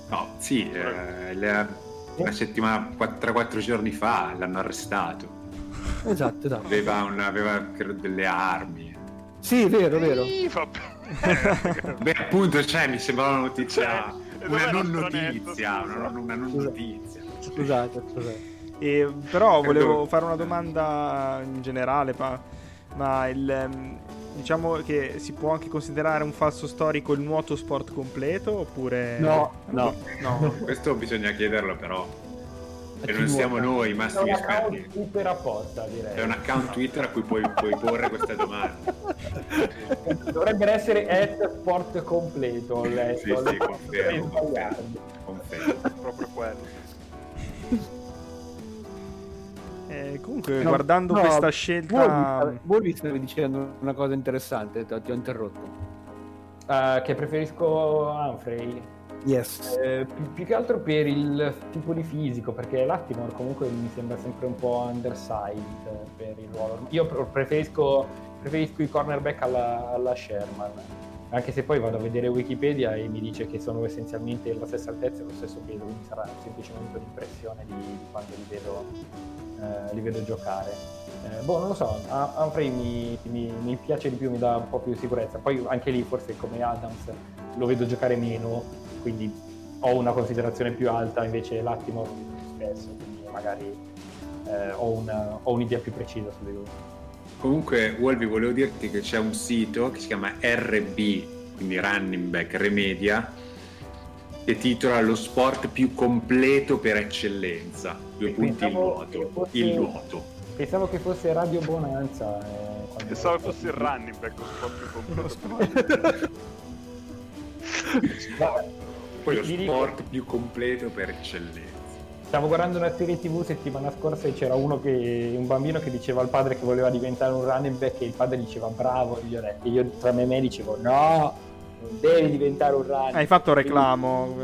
No, sì, eh, le- una settimana, 3-4 giorni fa l'hanno arrestato. Esatto, esatto. Aveva, un- aveva credo delle armi. Sì, vero, vero. Sì, vabbè. Beh, appunto, cioè, mi sembra una notizia. Cioè, Una non notizia, una, una non notizia. Scusate, scusate. E, però volevo Credo- fare una domanda in generale. pa- Ma il, ehm, diciamo che si può anche considerare un falso storico il nuoto sport completo oppure... No, no. no. Questo bisogna chiederlo però. E non siamo noi i È un massimi account esperti. super apposta, direi. È un account Twitter a cui puoi, puoi porre queste domande. Dovrebbero essere at sport completo. ho letto. Sì, sì, confermo, sbagliate. Confermo. Proprio quello. Eh, comunque, No, guardando no, questa scelta... mi stavi dicendo una cosa interessante, ti ho interrotto. Eh, che preferisco Humphrey. Yes. Eh, più, più che altro per il tipo di fisico, perché Lattimore comunque mi sembra sempre un po' undersized per il ruolo. Io pre- preferisco, preferisco i cornerback alla, alla Sherman, anche se poi vado a vedere Wikipedia e mi dice che sono essenzialmente la stessa altezza e lo stesso peso, quindi sarà semplicemente un'impressione di, di quando li vedo, eh, li vedo giocare. Eh, boh, non lo so, Hum- Humphrey mi, mi- mi piace di più, mi dà un po' più sicurezza. Poi anche lì, forse come Adams, lo vedo giocare meno, quindi ho una considerazione più alta, invece Lattimore spesso, quindi magari eh, ho, una- ho un'idea più precisa su di lui. Comunque, Wolvi, volevo dirti che c'è un sito che si chiama RB, quindi Running Back Remedia, che titola lo sport più completo per eccellenza. Due E punti il nuoto. fosse- Il nuoto. Pensavo che fosse Radio Bonanza. eh, Pensavo fosse il running back, un po' più Lo completo. sport. Poi lo vi dico- sport più completo per eccellenza. Stavo guardando una serie tv settimana scorsa e c'era uno che, un bambino che diceva al padre che voleva diventare un running back e il padre diceva bravo, e io, e io tra me e me dicevo no, non devi diventare un running Hai fatto reclamo.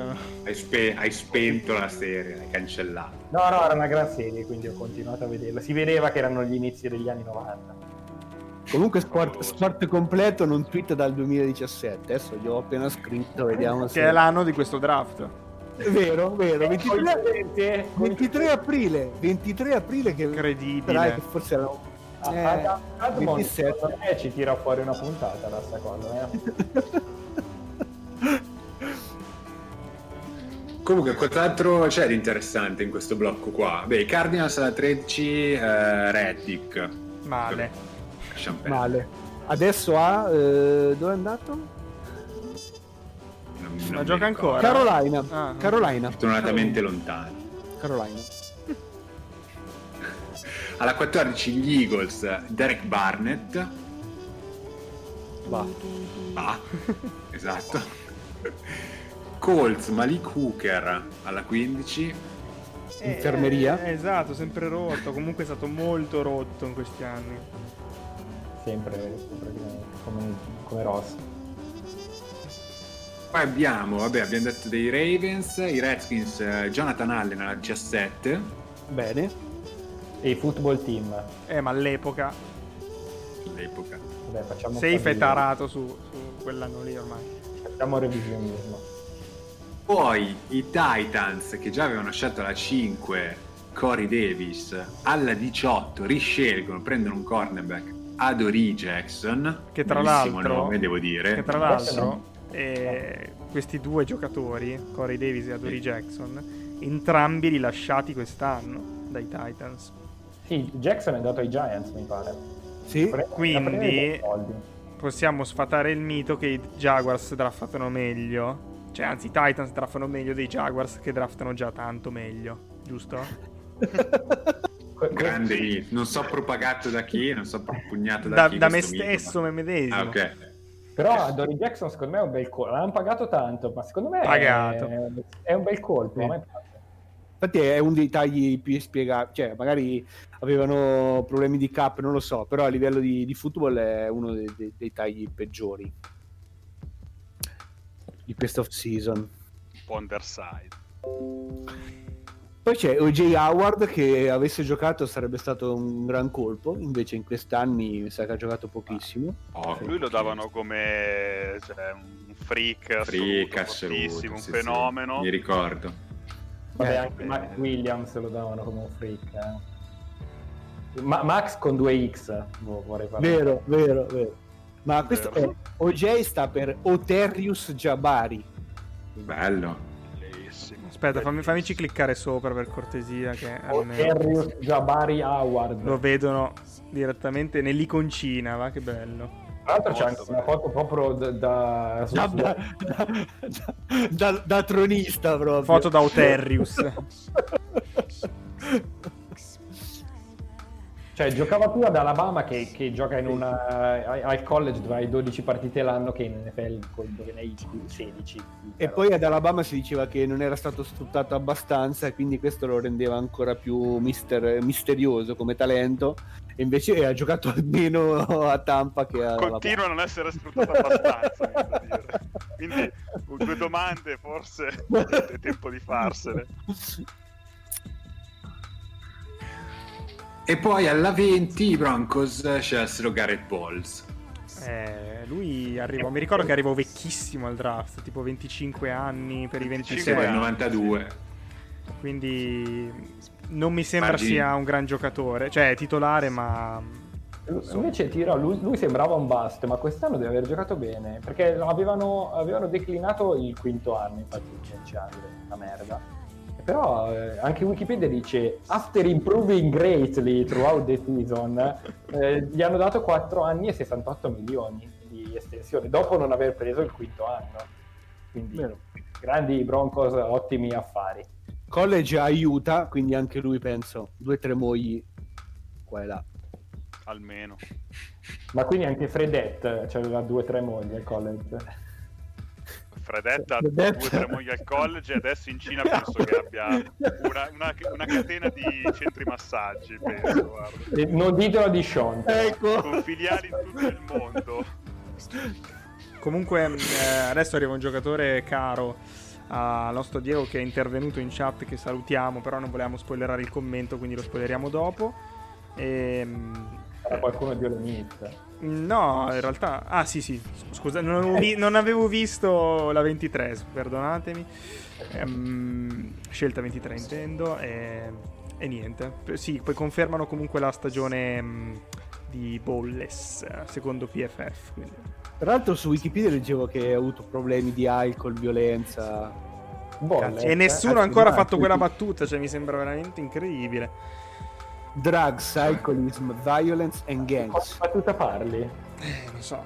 Hai, spe- hai spento la serie, hai cancellato. No, no, era una gran serie, quindi ho continuato a vederla. Si vedeva che erano gli inizi degli anni 90. Comunque sport, sport completo non tweet dal 2017. Adesso gli ho appena scritto, vediamo se... Che è l'anno di questo draft. È vero, vero. 23, Coincidente? 23 aprile. 23 aprile che... Incredibile. Dai, che forse era... Ah, Eh, ah, ah, Admond, 27. secondo me ci tira fuori una puntata da sta cosa, eh. Comunque, cos'altro c'è di interessante in questo blocco qua? Beh, Cardinals alla 13, eh, Reddick. Male. Champagne. Male. Adesso ha... eh, dove è andato? Non- Ma non gioca ancora? Carolina. Ah. Carolina. Fortunatamente lontani. Carolina. Alla 14 gli Eagles, Derek Barnett. Va. Ah, esatto. Colts, Malik Hooker alla 15. Infermeria. Eh, esatto, sempre rotto. Comunque è stato molto rotto in questi anni. Sempre, sempre come, come Ross. Poi abbiamo, vabbè, abbiamo detto dei Ravens, i Redskins, eh, Jonathan Allen alla 17. Bene. E i football team. Eh, ma all'epoca All'epoca. Vabbè, facciamo Safe è tarato su, su quell'anno lì ormai. Facciamo revisionismo. Poi i Titans, che già avevano scelto alla 5 Corey Davis, alla 18 riscelgono, prendono un cornerback Adoree Jackson. Che tra l'altro- nome, devo dire. Che tra l'altro, eh, questi due giocatori, Corey Davis e Adoree Jackson, entrambi rilasciati quest'anno dai Titans. Sì, Jackson è andato ai Giants, mi pare. Sì. Pre- Quindi-. Possiamo sfatare il mito che i Jaguars draftano meglio. Cioè, anzi, i Titans draftano meglio dei Jaguars che draftano già tanto meglio, giusto? Grande mito. Non so propagato da chi, non so propugnato da, Da, chi. da me mito, stesso, ma- me medesimo. Ah, ok. Però Dory Jackson secondo me è un bel colpo. L'hanno pagato tanto, ma secondo me Pagato. È, è un bel colpo. Sì. piace. Infatti è uno dei tagli più spiegati, cioè magari avevano problemi di cap, non lo so, però a livello di, di football è uno dei, dei- dei tagli peggiori di questa off season. Un po' underside. Poi c'è OJ Howard che avesse giocato sarebbe stato un gran colpo, invece in quest'anni mi sa che ha giocato pochissimo. Oh, Lui lo davano come cioè, un freak, Freak assoluto, assoluto, un sì, sì. fenomeno. Mi ricordo. Vabbè, Eh, anche. Max Williams lo davano come un freak. eh. Ma- Max con due X, vo- vorrei parlare. Vero, vero, vero. Ma questo Vero. è OJ sta per Oterius Jabari. Bello. Aspetta, fammi, fammici cliccare sopra per cortesia, che almeno Terrius Jabari Howard. lo vedono direttamente nell'iconcina, va che bello. Tra l'altro c'è anche una foto proprio da, da, su- Da, su- da- da- da- da tronista proprio. Foto da Oterrius. Cioè, giocava più ad Alabama che, che gioca in una, al college dove hai 12 partite l'anno che in NFL dove ne hai 16. E poi ad Alabama si diceva che non era stato sfruttato abbastanza e quindi questo lo rendeva ancora più mister- misterioso come talento. E invece ha giocato almeno a Tampa che a Continua a non essere sfruttato abbastanza. Quindi due domande, forse è tempo di farsene. E poi alla 20 i Broncos scelsero Garrett Balls. Eh, lui arrivò, mi ricordo che arrivò vecchissimo al draft, tipo 25 anni per i 25 Sì, 26 poi anni. il 92. Quindi non mi sembra Margini. sia un gran giocatore, cioè è titolare ma Invece ti dirò, lui, lui sembrava un bust, ma quest'anno deve aver giocato bene, perché avevano, avevano declinato il quinto anno, infatti 10 anni, una merda. Però eh, anche Wikipedia dice, after improving greatly throughout the season, eh, gli hanno dato 4 anni e 68 milioni di estensione, dopo non aver preso il quinto anno. Quindi Vero. grandi Broncos, ottimi affari. College aiuta, quindi anche lui penso due o tre mogli qua e là. Almeno. Ma quindi anche Fredette cioè, aveva due o tre mogli al college. Fredetta ha due o tre mogli al college e adesso in Cina penso che abbia una, una- una catena di centri massaggi, penso, guarda. E non ditelo di Sean. Ecco. Con filiali in tutto il mondo. Comunque, eh, adesso arriva un giocatore caro al nostro Diego che è intervenuto in chat, che salutiamo, però non volevamo spoilerare il commento, quindi lo spoileriamo dopo. Ehm, Era qualcuno di Olenista. No, in realtà... Ah sì sì, scusa, non avevo, vi- non avevo visto la 23, perdonatemi. Ehm, scelta 23 intendo e, e niente. Sì, poi confermano comunque la stagione mm, di Bowless, eh, secondo PFF. Quindi. Tra l'altro su Wikipedia leggevo che ha avuto problemi di alcol, violenza. Bolle, E nessuno ha ancora di fatto quella battuta, cioè mi sembra veramente incredibile. Drugs, alcoholism, violence and gangs. battuta parli? Eh, non so,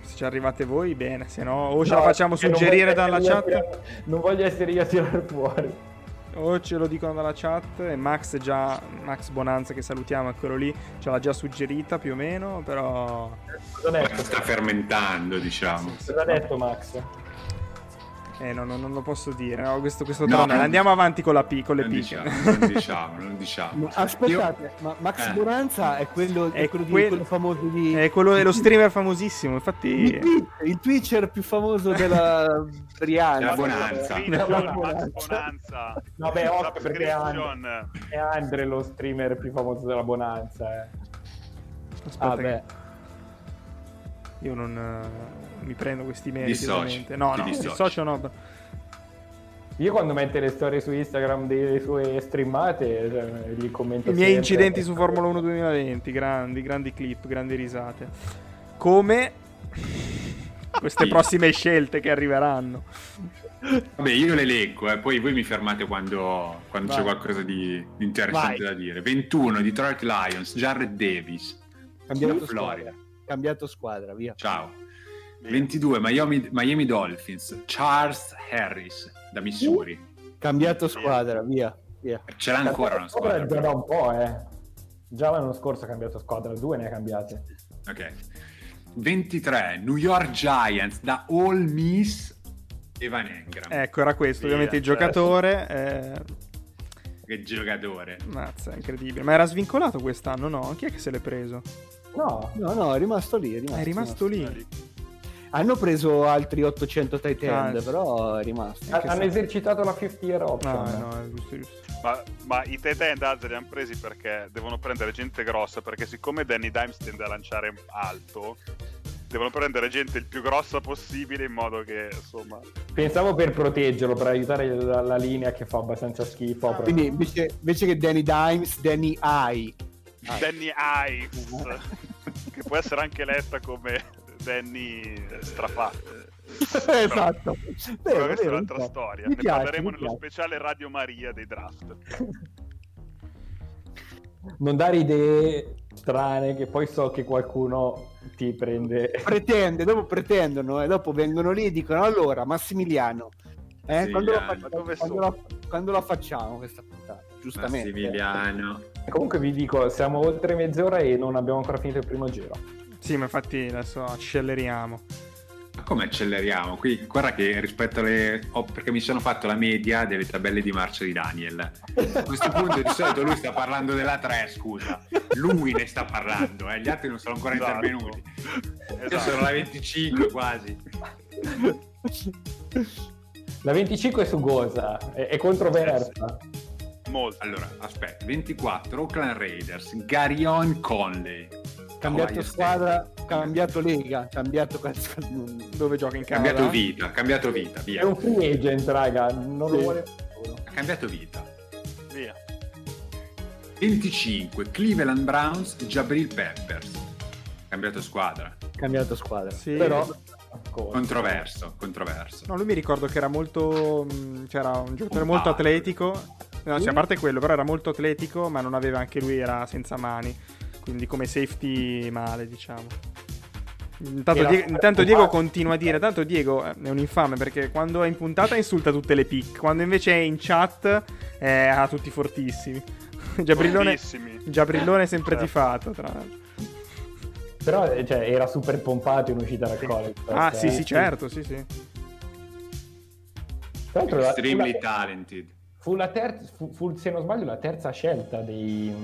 se ci arrivate voi, bene, se no o ce No, la facciamo suggerire dalla chat, tirare- non voglio essere io a tirare fuori. o ce lo dicono dalla chat. E Max già, Max Bonanza che salutiamo, è quello lì, ce l'ha già suggerita più o meno, però... Cosa detto? Sta fermentando, diciamo. Cosa ha detto Max? Eh, no, no, non lo posso dire, no, questo, questo No, non- Andiamo avanti con, la P, con le Non P. diciamo, non diciamo, non diciamo. Ma Aspettate, ma Max Eh. Bonanza è quello, è È quello, di- quel- quello famoso di... È quello dello streamer famosissimo, il, infatti... Twitch- il Twitcher più famoso della Brianna. Della Bonanza. Max Bonanza. Vabbè, occhio perché è. Andre, è Andre lo streamer più famoso della Bonanza. Eh. Aspetta, Ah, che. Io non eh, mi prendo questi meriti. Dissoci. No, no, dissoci. dissocio no. Io quando mette le storie su Instagram delle sue streamate, cioè, gli commento I miei sempre. incidenti su Formula 1 2020, grandi, grandi clip, grandi risate. Come queste prossime scelte che arriveranno. Vabbè, io le leggo, eh, poi voi mi fermate quando, quando c'è qualcosa di, di interessante Vai. da dire. 21, Detroit Lions, Jared Davis. Cambiato Florida. Cambiato squadra, via. Ciao. 22, Miami, Miami Dolphins, Charles Harris da Missouri. Cambiato squadra, via. via. Ce l'ha ancora una squadra. già da un po', eh. Già l'anno scorso ha cambiato squadra, due ne ha cambiate. Ok. 23, New York Giants da All Miss Evan Engram. Ecco, era questo, Via, ovviamente il giocatore. eh, Che giocatore. mazza, incredibile. Ma era svincolato quest'anno, no? Chi è che se l'è preso? No, No, no, è rimasto lì. È rimasto, È rimasto lì. Hanno preso altri 800 tight end, Ah, però è rimasto. hanno sa- esercitato la 50 year option. No, no, è giusto, giusto. Ma, ma i tight end alti li hanno presi perché devono prendere gente grossa, perché siccome Danny Dimes tende a lanciare alto, devono prendere gente il più grossa possibile in modo che, insomma... Pensavo per proteggerlo, per aiutare la, la linea che fa abbastanza schifo. però- Quindi invece, invece che Danny Dimes, Danny I. Danny Ives, che può essere anche letta come Danny Strafà. esatto. Però Vero, questa è vero, un'altra un po'. storia. Mi ne piace, parleremo nello piace. speciale Radio Maria dei draft. Non dare idee strane che poi so che qualcuno ti prende... Pretende, dopo pretendono e dopo vengono lì e dicono allora Massimiliano, eh, quando, la, Massimiliano, fa- dove quando la- quando la facciamo questa puntata? Giustamente. Massimiliano. Comunque vi dico, siamo oltre mezz'ora e non abbiamo ancora finito il primo giro. Sì, ma infatti adesso acceleriamo. Ma come acceleriamo? Qui, guarda che rispetto alle... oh, perché mi sono fatto la media delle tabelle di marcia di Daniel. A questo punto di solito lui sta parlando della 3, scusa. Lui ne sta parlando, eh. gli altri non sono ancora Esatto. intervenuti. Io Esatto. sono la 25 quasi. La 25 è sugosa, è, è controversa. Molto. Allora, aspetta, 24 Oakland Raiders, Garion Conley. Cambiato squadra, cambiato lega, cambiato Dove gioca in State. Cambiato Canada? vita, cambiato vita, È via. un free agent, raga, non lo Sì. vuole nessuno. Ha cambiato vita. Via. 25 Cleveland Browns, Jabril Peppers. Cambiato squadra. cambiato squadra. Sì. Però... ancora. Controverso, controverso. No, lui mi ricordo che era molto. mh, C'era un giocatore molto atletico. No, cioè, a parte quello, però era molto atletico, ma non aveva anche lui, era senza mani. Quindi come safety male, diciamo. Intanto, Era Die- super intanto Diego continua a dire: Tanto Diego eh, è un infame perché quando è in puntata insulta tutte le pick, quando invece è in chat eh, ha tutti fortissimi. Giabrillone, Fortissimi. Giabrillone è sempre Certo. tifato, tra l'altro. Però eh, cioè, era super pompato in uscita dal college. Ah, perché- sì, sì, certo, sì, sì. Tra l'altro la- Extremely talented. Fu, la terza, fu, fu, se non sbaglio, la terza scelta dei,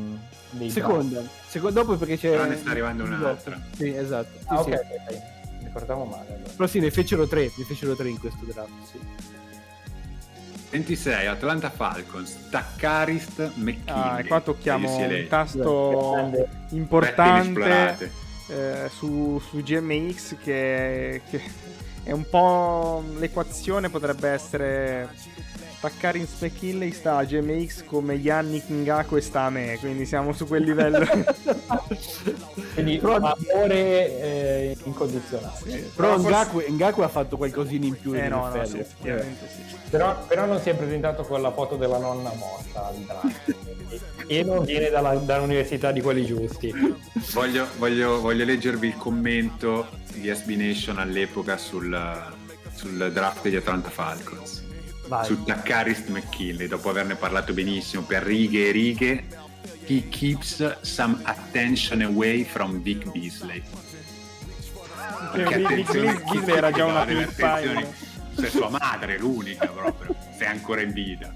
dei Seconda, seconda dopo perché c'è. Però ne sta arrivando un'altra. Sì, esatto. Sì, Ah, sì. ok, ok. Mi ricordavo male. Allora. Però sì, ne fecero tre, ne fecero tre in questo draft, sì. 26 Atlanta Falcons, Taccarist McKinley. Ah, e qua tocchiamo UCLA. un tasto importante eh, su, su GMX che, che è un po' l'equazione potrebbe essere attaccare in McKinley sta a GMX come Yannick Ngaku e sta a me quindi siamo su quel livello Quindi Però- amore eh, incondizionato. Però forse- Ngaku, ha fatto qualcosina in più eh in no no sì, effettivamente sì. Però, però non si è presentato con la foto della nonna morta al draft. e non viene dalla- dall'università di quelli giusti. Voglio, voglio- voglio leggervi il commento di SB Nation all'epoca sul, sul draft degli Atlanta Falcons. Vai. Su Taccarist McKinley, dopo averne parlato benissimo per righe e righe. He keeps some attention away from Vic Beasley. Perché Vic attenzione, Beasley era già una no, delle pippa attenzioni. in- Se sua madre l'unica proprio, se è ancora in vita.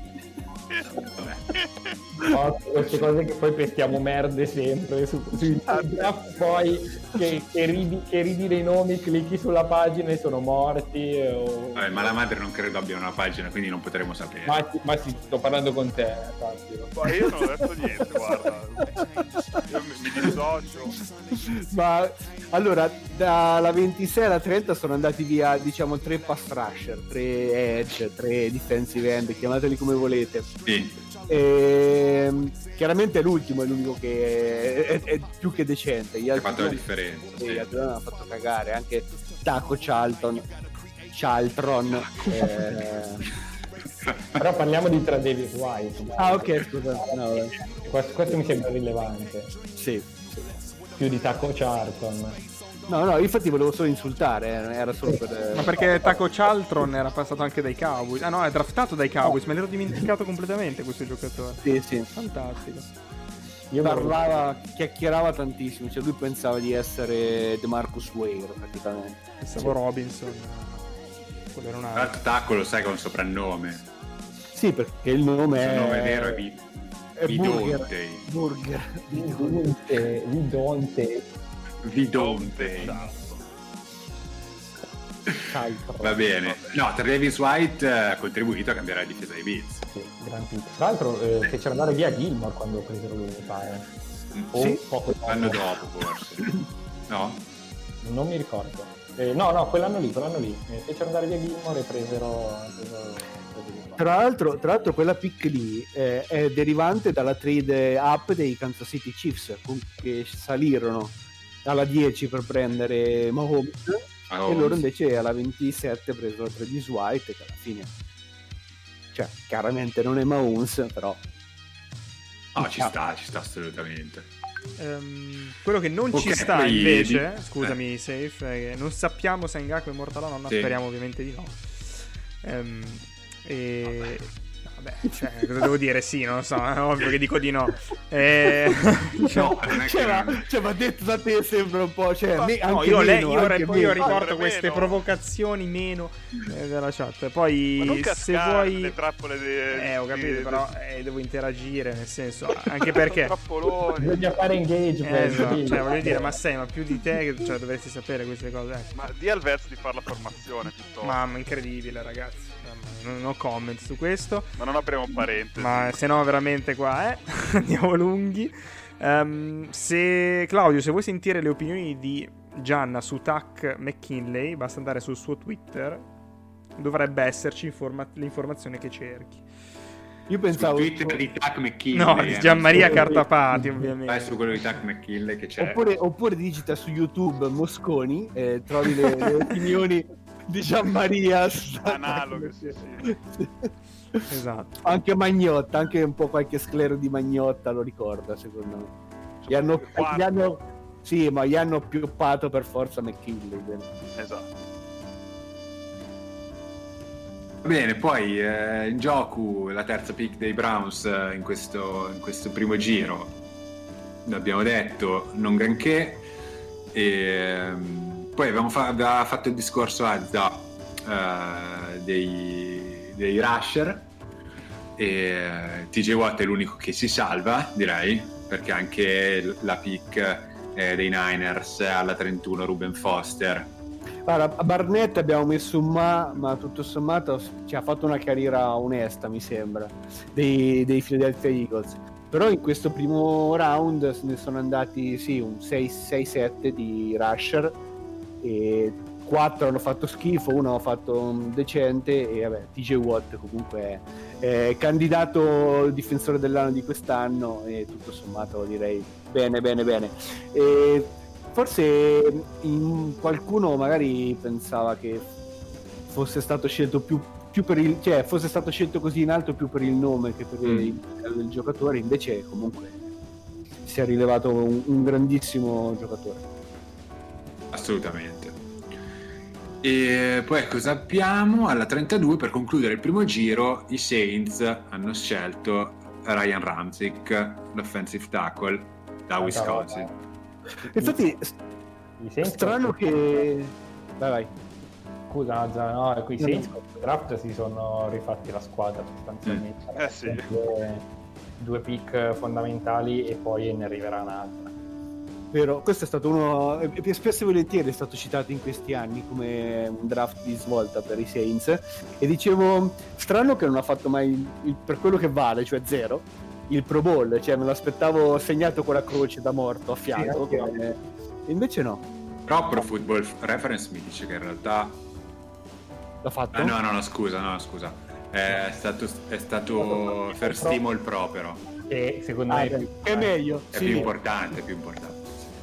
Vabbè. No, queste cose che poi pestiamo merde sempre su, draft, poi che, che ridi, che ridi dei nomi, clicchi sulla pagina e sono morti. o- Vabbè, ma la madre non credo abbia una pagina, quindi non potremo sapere. Ma, sì, ma sì, sto parlando con te. Ma io non ho detto niente, guarda. Io mi, mi dissocio. Ma allora, dalla 26 alla 30 sono andati via, diciamo, tre pass rusher, tre edge, tre defensive end, chiamateli come volete. Sì. Ehm, chiaramente l'ultimo è l'unico che è, è- è più che decente. Gli ha altri fatto la differenza. sì, sì. gli altri due hanno fatto cagare, anche Taco Charlton. Charlton. eh. Però parliamo di tra Davis White. dai. Ah, ok, scusa. No, vabbè. questo, questo mi sembra rilevante. sì. Più di Taco Charlton. No, no, infatti volevo solo insultare, eh, era solo per... ma perché Taco Charlton era passato anche dai Cowboys ah no è draftato dai Cowboys me l'ero dimenticato completamente questo giocatore Sì, sì. fantastico Io Parlava, chiacchierava tantissimo, cioè lui pensava di essere DeMarcus Ware praticamente. pensavo Robinson quello era un altro Tacco lo sai che ha un soprannome. Sì, perché il nome Il è... suo nome vero è Vi- è Burger. Vidontei. Burger. Vidonte, Vidonte. Charlton. Va bene. No, tra Davis White eh, ha contribuito a cambiare la difesa dei Bills. Sì. Tra l'altro eh, fecero andare via Gilmore quando presero lui, mi pare. O Sì. poco L'anno dopo. forse. No? Non mi ricordo. Eh, no, no, quell'anno lì, quell'anno lì. Eh, fecero andare via Gilmore e presero... presero, presero Tra l'altro, tra l'altro quella pick lì eh, è derivante dalla trade up dei Kansas City Chiefs con- che salirono alla 10 per prendere Mahomes Ah, e oh, loro invece alla 27 presero Travis White che alla fine cioè chiaramente non è Mahomes però No, ci sta, ci sta assolutamente. ehm, quello che non ci Ok, sta poi- invece, di- scusami Safe, è che non sappiamo se Ngaku è morto o no, Sì. speriamo ovviamente di no. Ehm, e... no, Vabbè, cioè, cosa devo dire? Sì, non lo so, è ovvio che dico di no. Eh, No, non è Cioè, che ma, cioè, ma detto da te sembra un po'. Cioè, me- no, anche io, le- meno, io, anche poi io Anche queste meno. provocazioni meno eh, della chat. Ma Poi non se vuoi... nelle trappole di... Eh, ho capito, di- però eh, devo interagire, nel senso, anche perché... Bisogna fare engagement. Eh, esatto, cioè, voglio dire, ma sei, ma più di te, che- cioè, dovresti sapere queste cose. ecco. Ma di al verso di fare la formazione piuttosto. Ma, Mamma, incredibile, ragazzi. Non ho comment su questo. non apriamo parentesi. Ma se no, veramente qua, eh. Andiamo lunghi. Ehm, se Claudio, se vuoi sentire le opinioni di Gianna su Tuck McKinley, basta andare sul suo Twitter. Dovrebbe esserci informa- l'informazione che cerchi. Io Sul pensavo. Twitter di Tac McKinley. No, eh, di non Gianmaria so- Cartapati, Vai ovviamente. su quello di Tac McKinley che c'è. Oppure, oppure digita su YouTube Mosconi e trovi le, le opinioni di Gianmaria. Analoghe, sì, sì. Esatto. Anche Magnotta, anche un po' qualche sclero di Magnotta lo ricorda, secondo me. Gli hanno, Quarto. gli hanno- sì, ma gli hanno pioppato per forza McKinley. Esatto. Va Bene, poi eh, in gioco la terza pick dei Browns eh, in, questo, in questo primo giro. L'abbiamo detto, non granché. E, ehm, poi abbiamo fa- aveva fatto il discorso Azza eh, dei, dei Rusher. E eh, TJ Watt è l'unico che si salva, direi, perché anche la pick eh, dei Niners alla 31 Ruben Foster Guarda, a Barnett abbiamo messo un ma, ma tutto sommato ci ha fatto una carriera onesta, mi sembra, dei, dei Philadelphia Eagles. Però in questo primo round ne sono andati sì, un 6-7 di rusher e 4 hanno fatto schifo, uno ha fatto un decente e vabbè, TJ Watt comunque è, candidato difensore dell'anno di quest'anno e tutto sommato direi bene, bene, bene. E forse in- qualcuno magari pensava che fosse stato scelto più, più per il cioè fosse stato scelto così in alto più per il nome che per Mm. il del giocatore invece comunque si è rilevato un, un grandissimo giocatore Assolutamente. E poi cosa abbiamo? Alla 32 per concludere il primo giro i Saints hanno scelto Ryan Ramzik, l'offensive tackle da Wisconsin. infatti strano che vai vai Scusa, no, qui i Saints con il draft si sono rifatti la squadra sostanzialmente. Eh sì. Due, due pick fondamentali e poi ne arriverà un'altra. Vero, questo è stato uno, e e spesso e volentieri è stato citato in questi anni come un draft di svolta per i Saints e dicevo, strano che non ha fatto mai, il- il- per quello che vale, cioè zero, il Pro Bowl, cioè me l'aspettavo segnato con la croce da morto a fianco, anch'io. come- e invece no, Però Pro Football Reference mi dice che in realtà... l'ha fatto. Ah, no, no, no, scusa, no, scusa. È stato, è stato First Team All Pro però. E secondo Ah, me è più, è meglio, È sì. più importante, è più importante.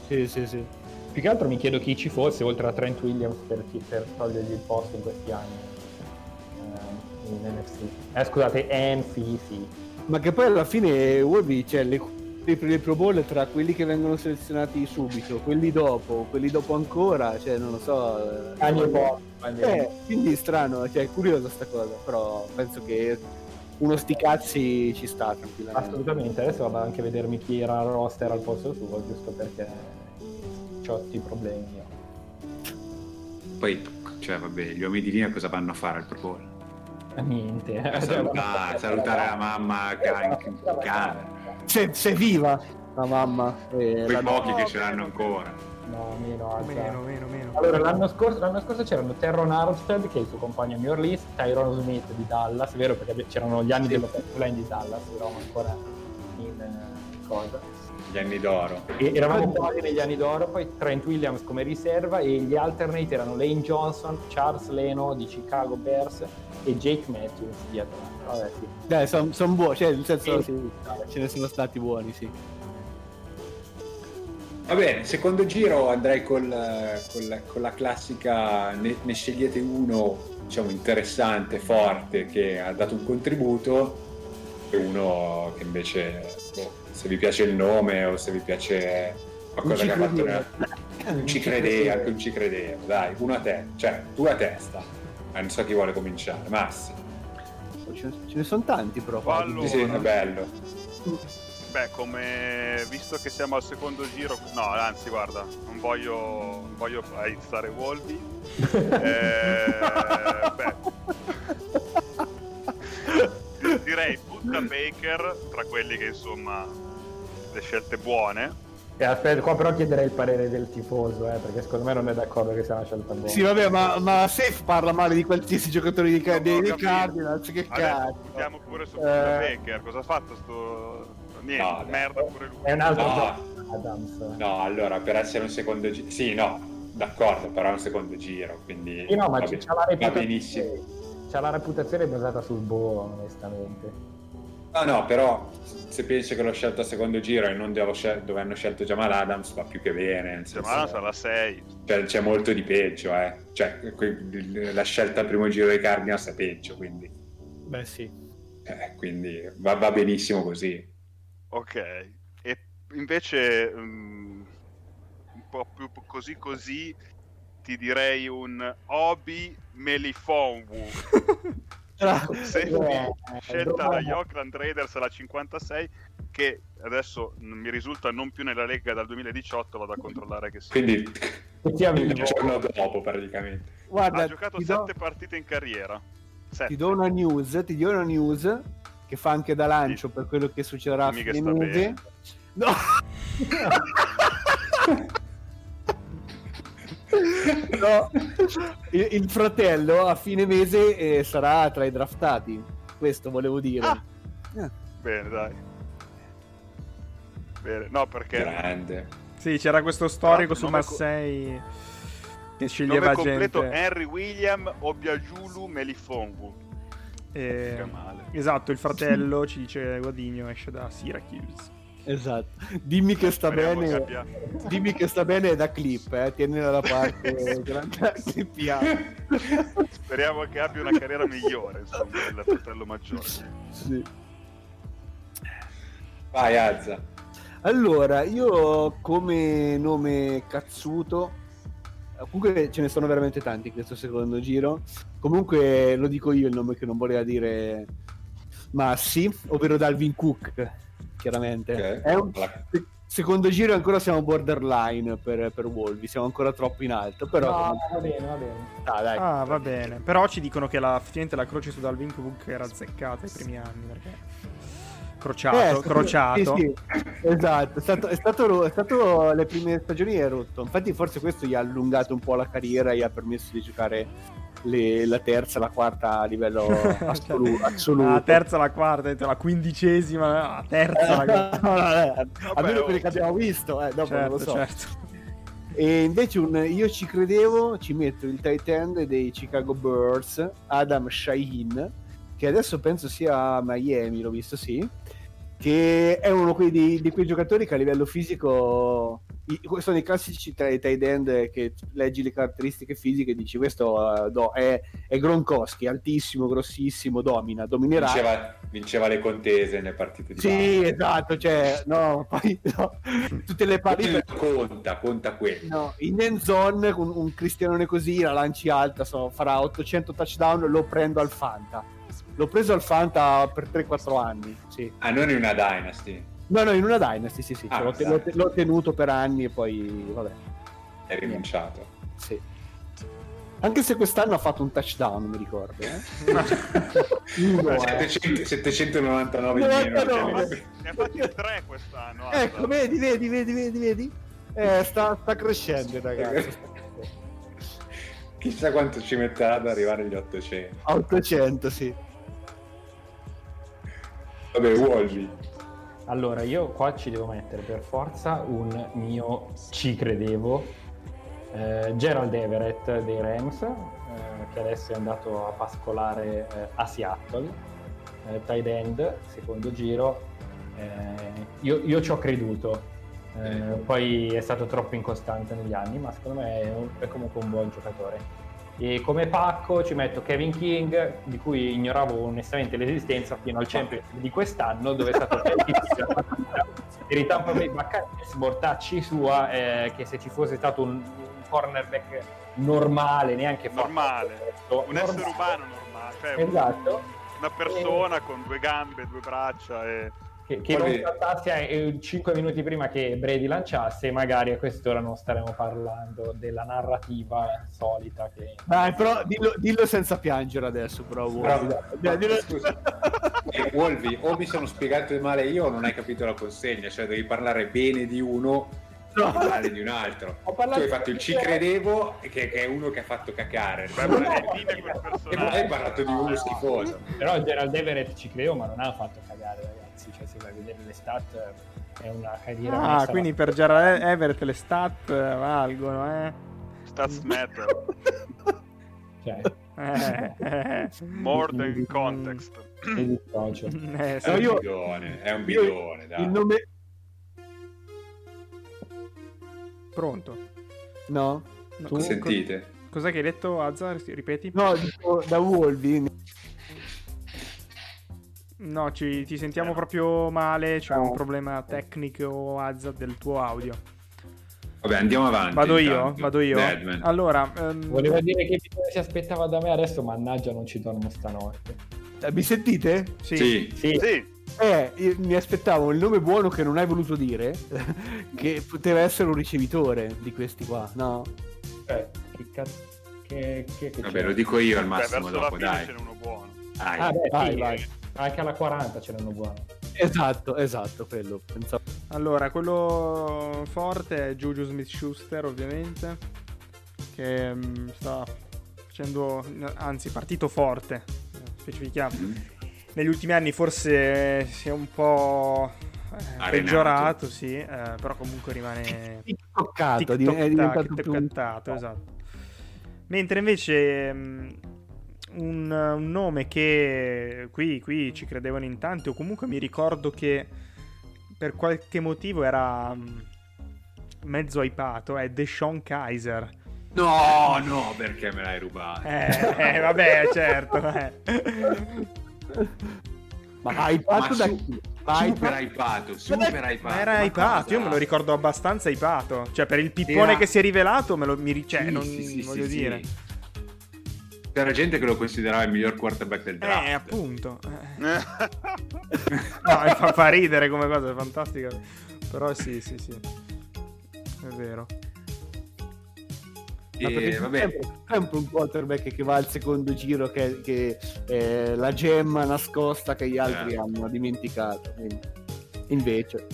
Sì, sì, sì. più che altro mi chiedo chi ci fosse oltre a Trent Williams per, chi- per togliergli il posto in questi anni eh, in NFC. Eh, scusate, NFC. Ma che poi alla fine Wolby, cioè le, le, le Pro Bowl tra quelli che vengono selezionati subito, quelli dopo, quelli dopo ancora, cioè non lo so. eh, Anni e poi. Eh, quindi strano, cioè è curiosa sta cosa, però penso che uno sti cazzi ci sta tranquillamente. Assolutamente, adesso vado anche a vedermi chi era al roster al posto suo, giusto perché ho tutti i problemi. io. Poi, cioè, vabbè, gli uomini di linea cosa vanno a fare al Pro Bowl? Eh, Niente. Eh, saluta- salutare la mamma camera. Se, se viva la mamma. e Quei la pochi nonna. che ce l'hanno ancora. No, meno, alza. Meno, meno, meno. Allora, l'anno scorso, l'anno scorso c'erano Terron Armstead, che è il suo compagno a New Orleans, Tyrone Smith di Dallas, vero perché c'erano gli anni dell'offensive line di Dallas, eravamo ancora in eh, cosa. Gli anni d'oro. E eravamo quasi negli anni d'oro, poi Trent Williams come riserva e gli alternate erano Lane Johnson, Charles Leno di Chicago Bears e Jake Matthews dietro. Vabbè, sì. Dai, sono buoni, cioè nel senso Sì. sì, ce ne sono stati buoni, sì. Va bene, secondo giro andrei col, col- con la classica, ne, ne scegliete uno diciamo interessante, forte, che ha dato un contributo e uno che invece se vi piace il nome o se vi piace qualcosa che ha fatto nella... non ci credevo anche non ci credevo dai uno a te cioè tu a testa. Ma non so chi vuole cominciare Massi. Ce ne sono tanti però allora, sì, è bello. Beh come visto che siamo al secondo giro no anzi guarda non voglio non voglio aizzare Wolby. Eh, beh. Direi butta Baker tra quelli che insomma le scelte buone e aspetta, qua però chiederei il parere del tifoso, eh, perché secondo me non è d'accordo che sia una scelta buona. Sì, vabbè, ma, ma Safe parla male di qualsiasi giocatore di, no, dei, dei Cardinals, che cazzo. Andiamo pure su eh... Baker, cosa ha fatto sto... Niente, no, merda pure lui. È un altro no. Adams. No, allora, per essere un secondo giro... Sì, no, d'accordo, però è un secondo giro, quindi... Sì, no, ma va, c'ha la reputazione... Va benissimo. C'ha la reputazione basata sul boh, onestamente. No, no, però se pensi che l'ho scelto a secondo giro e non scel- dove hanno scelto Jamal Adams va più che bene. Jamal Adams alla 6. Cioè, c'è molto di peggio, eh. Cioè, la scelta al primo giro dei Cardinals è peggio, quindi. Beh, sì. Eh, quindi va, va, benissimo così. Ok. E invece um, un po' più così così ti direi un Obi Melifonwu. Sempre scelta dagli Oakland Raiders alla 56 che adesso mi risulta non più nella Lega dal 2018 vado a controllare che sia. Quindi il giorno dopo praticamente. Guarda, ha giocato sette do... partite in carriera. Sette. ti do una news ti do una news che fa anche da lancio sì. per quello che succederà a fine mese no no, il, il, fratello a fine mese eh, sarà tra i draftati. Questo volevo dire. Ah. Eh. Bene, dai. Bene. No, perché... Grande. Sì, c'era questo storico su Massei co- che sceglieva nome completo gente... Henry William Obiajulu Melifongu. Eh, esatto, il fratello ci dice Guadigno esce da Syracuse. Esatto. Dimmi che sta Speriamo bene. Che dimmi che sta bene da clip, eh. Tienila da parte Speriamo che abbia una carriera migliore, insomma, del fratello maggiore. Sì. Vai, Azza. Allora, io come nome cazzuto comunque ce ne sono veramente tanti in questo secondo giro. Comunque lo dico io il nome che non voleva dire Massi, ovvero Dalvin Cook chiaramente. Okay. È un secondo giro ancora siamo borderline per, per Wolvi, siamo ancora troppo in alto. Però no, va bene, va bene. Ah, dai, ah, va bene. Però ci dicono che la, la croce su Dalvin Cook era azzeccata i primi anni perché crociato, eh, crociato. Sì, sì, esatto, è stato, è, stato, è stato, le prime stagioni è rotto. Infatti forse questo gli ha allungato un po' la carriera, gli ha permesso di giocare le, la terza, la quarta a livello assolu- assoluto. La terza, la quarta, la quindicesima, la terza. La... no, no, eh, almeno quelli che abbiamo visto, eh, dopo certo, non lo so. Certo. E invece un, io ci credevo, ci metto il tight end dei Chicago Birds, Adam Shaheen, che adesso penso sia a Miami, l'ho visto, sì che è uno di, di, quei giocatori che a livello fisico sono i classici tight end che leggi le caratteristiche fisiche e dici questo uh, no, è, è, Gronkowski, altissimo, grossissimo, domina, dominerà. Vinceva, vinceva le contese nelle partite di Sì, base. esatto, cioè, no, poi no, tutte le partite... Conta, conta quello. No, in end zone un, un cristianone così, la lanci alta, so, farà 800 touchdown, lo prendo al Fanta L'ho preso al Fanta per 3-4 anni. Sì. Ah, non in una Dynasty? No, no, in una Dynasty, sì, sì. Ah, cioè, l'ho, l'ho, l'ho, tenuto per anni e poi, vabbè. È rinunciato. Sì. Anche se quest'anno ha fatto un touchdown, mi ricordo. Eh? Uno, 700, 799 in meno. Ne ha fatti 3 quest'anno. Ecco, vedi, vedi, vedi, vedi, vedi. Eh, sta, sta crescendo, ragazzi. Chissà quanto ci metterà ad arrivare agli 800. 800, sì. Vabbè, Wolvi. Allora, io qua ci devo mettere per forza un mio ci credevo. Eh, Gerald Everett dei Rams, eh, che adesso è andato a pascolare eh, a Seattle, eh, tight end, secondo giro. Eh, io, io ci ho creduto, eh, poi è stato troppo incostante negli anni, ma secondo me è, un, è comunque un buon giocatore. E come pacco ci metto Kevin King, di cui ignoravo onestamente l'esistenza fino al Champions di quest'anno, dove è stato per i Tampa Bay Buccaneers mortacci sua eh, che se ci fosse stato un, un cornerback normale neanche fatto Normale. questo, Un essere normale. umano normale. Cioè, esatto una persona con due gambe, due braccia e... che, che Poi- non saltasse 5 minuti prima che Brady lanciasse magari a quest'ora non staremo parlando della narrativa solita che Dai, però dillo, dillo senza piangere adesso, però. Bravo. Dai, dillo- Scusa. E Wolvi, o mi sono spiegato male io o non hai capito la consegna, cioè devi parlare bene di uno No. e male di un altro. Ho Tu parlato- hai fatto il ci credevo, che, che è uno che ha fatto cacare. Quel E poi hai parlato di uno schifoso. però Gerald Everett ci credo ma non ha fatto cagare ragazzi cioè se vai a vedere le stat è una carriera Ah, messa quindi per Gerald Everett le stat eh, valgono, eh? Stats matter. cioè, Eh, eh, More than context. mi dissocio. eh, È un io- bidone, è un io- bidone, dai. il nome. Pronto? No? No, Tu? Sentite? Cos'è che hai detto, Azza? Ripeti? No, dico da Wolvi. No, ci- ti sentiamo Eh, proprio male. C'è No. un problema tecnico, Azza, del tuo audio. Vabbè, andiamo avanti. Vado io? intanto. Vado io? Deadman. Allora, ehm, Voleva dire che si aspettava da me adesso, mannaggia, non ci dormo stanotte. Eh, Mi sentite? sì. Sì, Sì, Sì, Eh, io mi aspettavo il nome buono che non hai voluto dire, che poteva essere un ricevitore di questi qua, no? cioè, che cazzo. Che, che, che vabbè, c'è? lo dico io al beh, massimo la dopo, dai. ce n'è uno buono. Dai. Ah, beh, Vai, sì, vai. Anche alla 40 ce n'hanno buono. Esatto, esatto, quello. Pensavo. Allora, quello forte è Juju Smith Schuster, ovviamente. Che mm, sta facendo, anzi, partito forte. Specifichiamo. Mm. Negli ultimi anni forse si è un po' eh, peggiorato, sì, eh, però comunque rimane Toccato, è diventato più esatto. Mentre invece mm, un, un nome che qui, qui ci credevano in tanti, o comunque mi ricordo che per qualche motivo era mm, mezzo hypato, è Deshaun Kaiser. No, no, perché me l'hai rubato? Eh, eh, vabbè, certo. eh. Ma hypato da chi? Super hypato- hypato, super hypato. Ma era hypato, io me lo ricordo abbastanza hypato. Cioè, per il pippone Era- che si è rivelato, me lo mi cioè, Sì, non sì, sì, voglio sì, dire. sì. C'era gente che lo considerava il miglior quarterback del draft. Eh, appunto. Eh. No, fa, fa ridere come cosa, è fantastica. Però sì, sì, sì. È vero. E, sempre, sempre un quarterback che va al secondo giro che, che è la gemma nascosta che gli altri Eh. hanno dimenticato. Invece,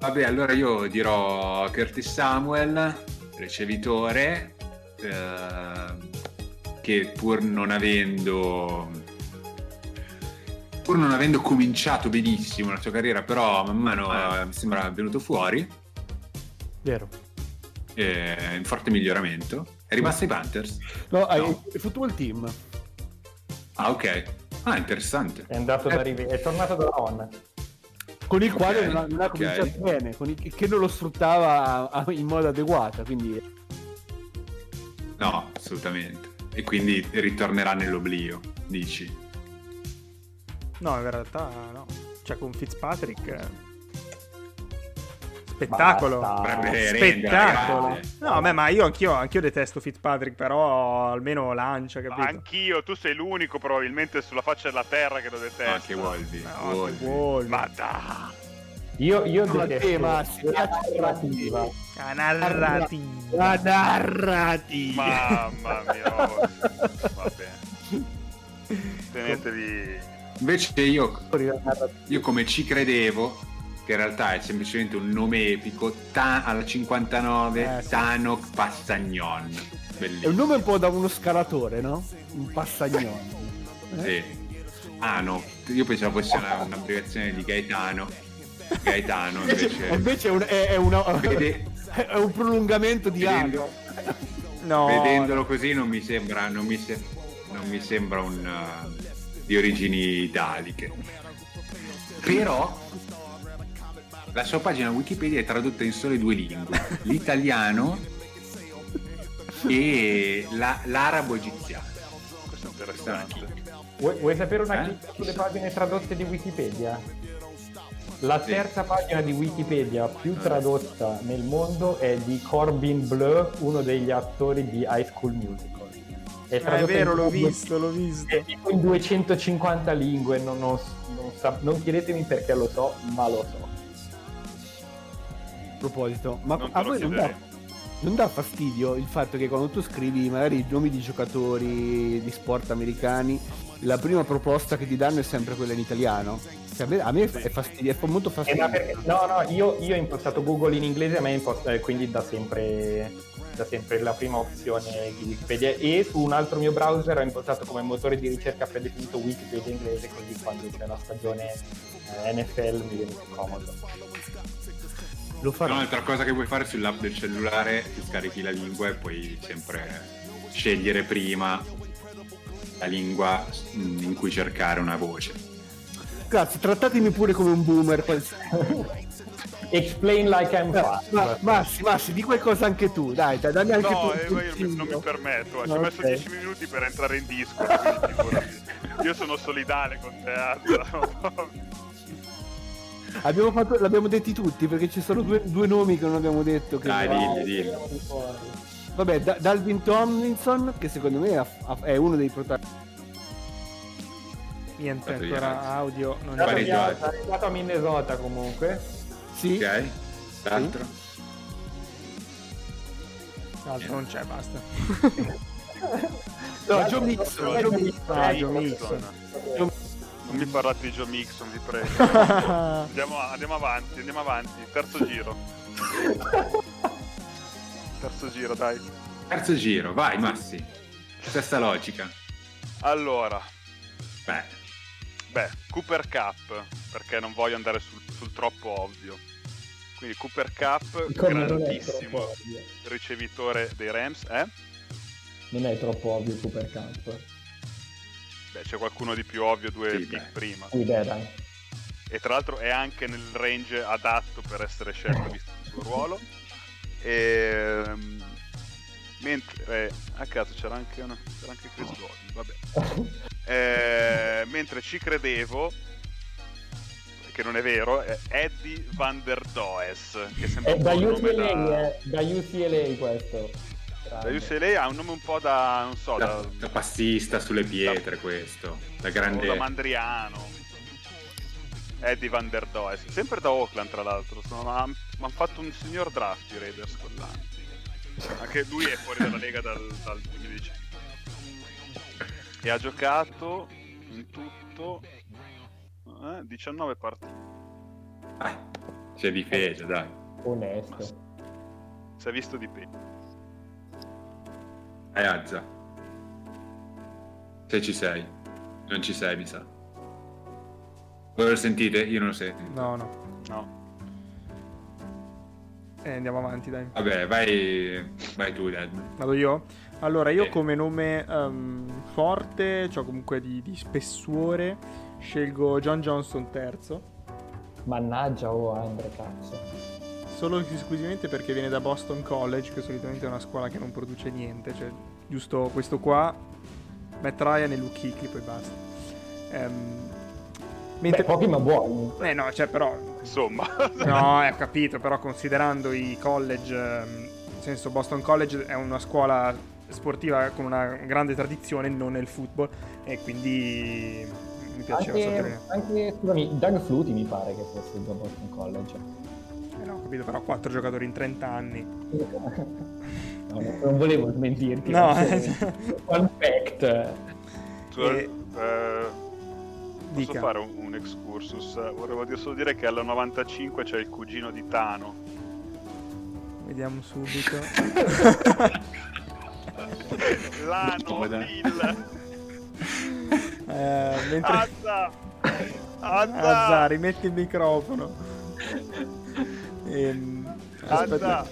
vabbè, allora io dirò Curtis Samuel, ricevitore, ehm, che pur non avendo pur non avendo cominciato benissimo la sua carriera, però man mano Ah. eh, mi sembra venuto fuori, vero. eh, in forte miglioramento. È rimasto ai Panthers? No, No. il football team. Ah, ok. Ah, interessante. È andato da Rive- è tornato da nonna. Con il quale non ha, non ha cominciato bene, con il- che non lo sfruttava in modo adeguato. Quindi, No, assolutamente. E quindi ritornerà nell'oblio, dici? No, in realtà no. Cioè, con Fitzpatrick. eh, Spettacolo. Basta. Spettacolo. No, vabbè, ma io anch'io, anch'io detesto Fitzpatrick, però almeno lancia, capito? Anch'io, tu sei l'unico probabilmente sulla faccia della terra che lo detesta. Anche Wolvi. No, che Wolvi. Ma dai. Io, io No, detesto Massi, la narrativa. La narrativa. la narrativa. Mamma mia. oh. Vabbè. Tenetevi. Invece io, io come ci credevo, che in realtà è semplicemente un nome epico, ta- alla 59, Eh, sì. Tanok Passagnon. È un Bellissimo. nome un po' da uno scalatore, no? Un passagnone. Sì. Ah no, io pensavo fosse una- un'abbreviazione di Gaetano. Gaetano Invece, invece... è, un, è, è una- Vede- è un prolungamento di vedendo-. No. Vedendolo così non mi sembra, non mi, se- non mi sembra un uh, di origini italiche. Però la sua pagina Wikipedia è tradotta in sole due lingue, l'italiano e la- l'arabo egiziano. Questo è interessante. Vuoi, vuoi sapere una Eh? chicca sulle pagine tradotte di Wikipedia? La Sì. terza pagina di Wikipedia più tradotta nel mondo è di Corbin Bleu, uno degli attori di High School Musical. Ah, è vero, l'ho due- visto, l'ho visto. È tipo in 250 lingue, non, non- non sa- non chiedetemi perché lo so, ma lo so. A proposito, ma a voi non dà. Non dà fastidio il fatto che quando tu scrivi magari i nomi di giocatori di sport americani, la prima proposta che ti danno è sempre quella in italiano? Cioè, a me, a me è fastidio, è molto Eh, ma fastidioso. perché- no, no, io, io ho impostato Google in inglese, a me è imposta- eh, quindi da sempre, da sempre la prima opzione di Wikipedia. E su un altro mio browser ho impostato come motore di ricerca predefinito Wikipedia inglese, così quando c'è la stagione eh, NFL mi viene più comodo. Lo farò. Un'altra cosa che puoi fare sull'app del cellulare, ti scarichi la lingua e puoi sempre scegliere prima la lingua mm, in cui cercare una voce. Grazie, trattatemi pure come un boomer. Explain like I'm fast. Ma, Massi, Massi, di qualcosa anche tu, dai, dai dammi anche No, tu. eh, ma io consiglio. non mi permetto, eh, ci No, ho messo ok. 10 minuti per entrare in figurati. Io sono solidale con te, Azza. Abbiamo fatto, l'abbiamo detti tutti perché ci sono due, due nomi che non abbiamo detto. Che Dai, no. dilli, dilli. Vabbè, Da- Dalvin Tomlinson, che secondo me è uno dei protagonisti. Niente, ancora audio. Non È arrivato a Minnesota comunque. Sì, Ok? L'altro? Altro non c'è, basta. no, Joe Mixon. Joe Mixon. Ah, Joe Mixon. Non mi parlate di Joe Mixon, vi prego. Andiamo, andiamo avanti, andiamo avanti. Terzo giro. Terzo giro, dai. Terzo giro, vai Massi. Stessa logica. Allora, Beh, beh, Cooper Cup, perché non voglio andare sul, sul troppo ovvio. Quindi Cooper Cup, grandissimo ricevitore dei Rams, eh? Non è troppo ovvio Cooper Cup. Beh, c'è qualcuno di più ovvio due Sì, pick prima. Sì, beh, dai. E tra l'altro è anche nel range adatto per essere scelto visto il suo ruolo. E, mentre a caso c'era anche, una, c'era anche Chris Godwin, vabbè. Eh, mentre ci credevo che non è vero, è Eddie Van der Does, che sembra È un da UCLA, da, eh, da UCLA questo. Da UCLA ha un nome un po' da, non so, da, da, da passista sulle pietre questo. Da grande... da Mandriano. Eddie Van der Does, sempre da Oakland tra l'altro, ma hanno fatto un signor draft i Raiders quell'anno. Anche lui è fuori dalla lega dal, dal 2019. E ha giocato in tutto eh, 19 partite. Ah, c'è difesa, dai. Onesto. Si è visto di peggio. Hai Azza. Se ci sei. Non ci sei, mi sa. Voi lo sentite? Io non lo sento. No, no. No. Eh, andiamo avanti, dai. Vabbè, vai, vai tu, Dad. Vado io? Allora, io Sì. come nome ehm, forte, cioè comunque di, di spessore, scelgo John Johnson terzo. Mannaggia, oh Andre, cazzo. Solo esclusivamente perché viene da Boston College, che solitamente è una scuola che non produce niente. Cioè, giusto questo qua, Matt Ryan e Luke Hickley, poi basta. Ehm, mentre... Beh, pochi ma buoni. Eh no, cioè però... Insomma, No, eh, ho capito, però considerando i college, ehm, nel senso Boston College è una scuola sportiva con una grande tradizione, non nel football, e quindi mi piaceva Anche, sapere. anche, scusami, Doug Flutie mi pare che fosse da Boston College. Eh no, ho capito, però quattro giocatori in 30 anni. No, no, non volevo smentirti. No, eh, Fun fact. tu, E- eh, posso Dica. fare un, un excursus? Volevo dire- solo dire che alla 95 c'è il cugino di Tano. Vediamo subito. Lano. Bill, Eh, mentre... Azza, Azza, Azza, rimetti il microfono. Ehm, aspetta. Azza.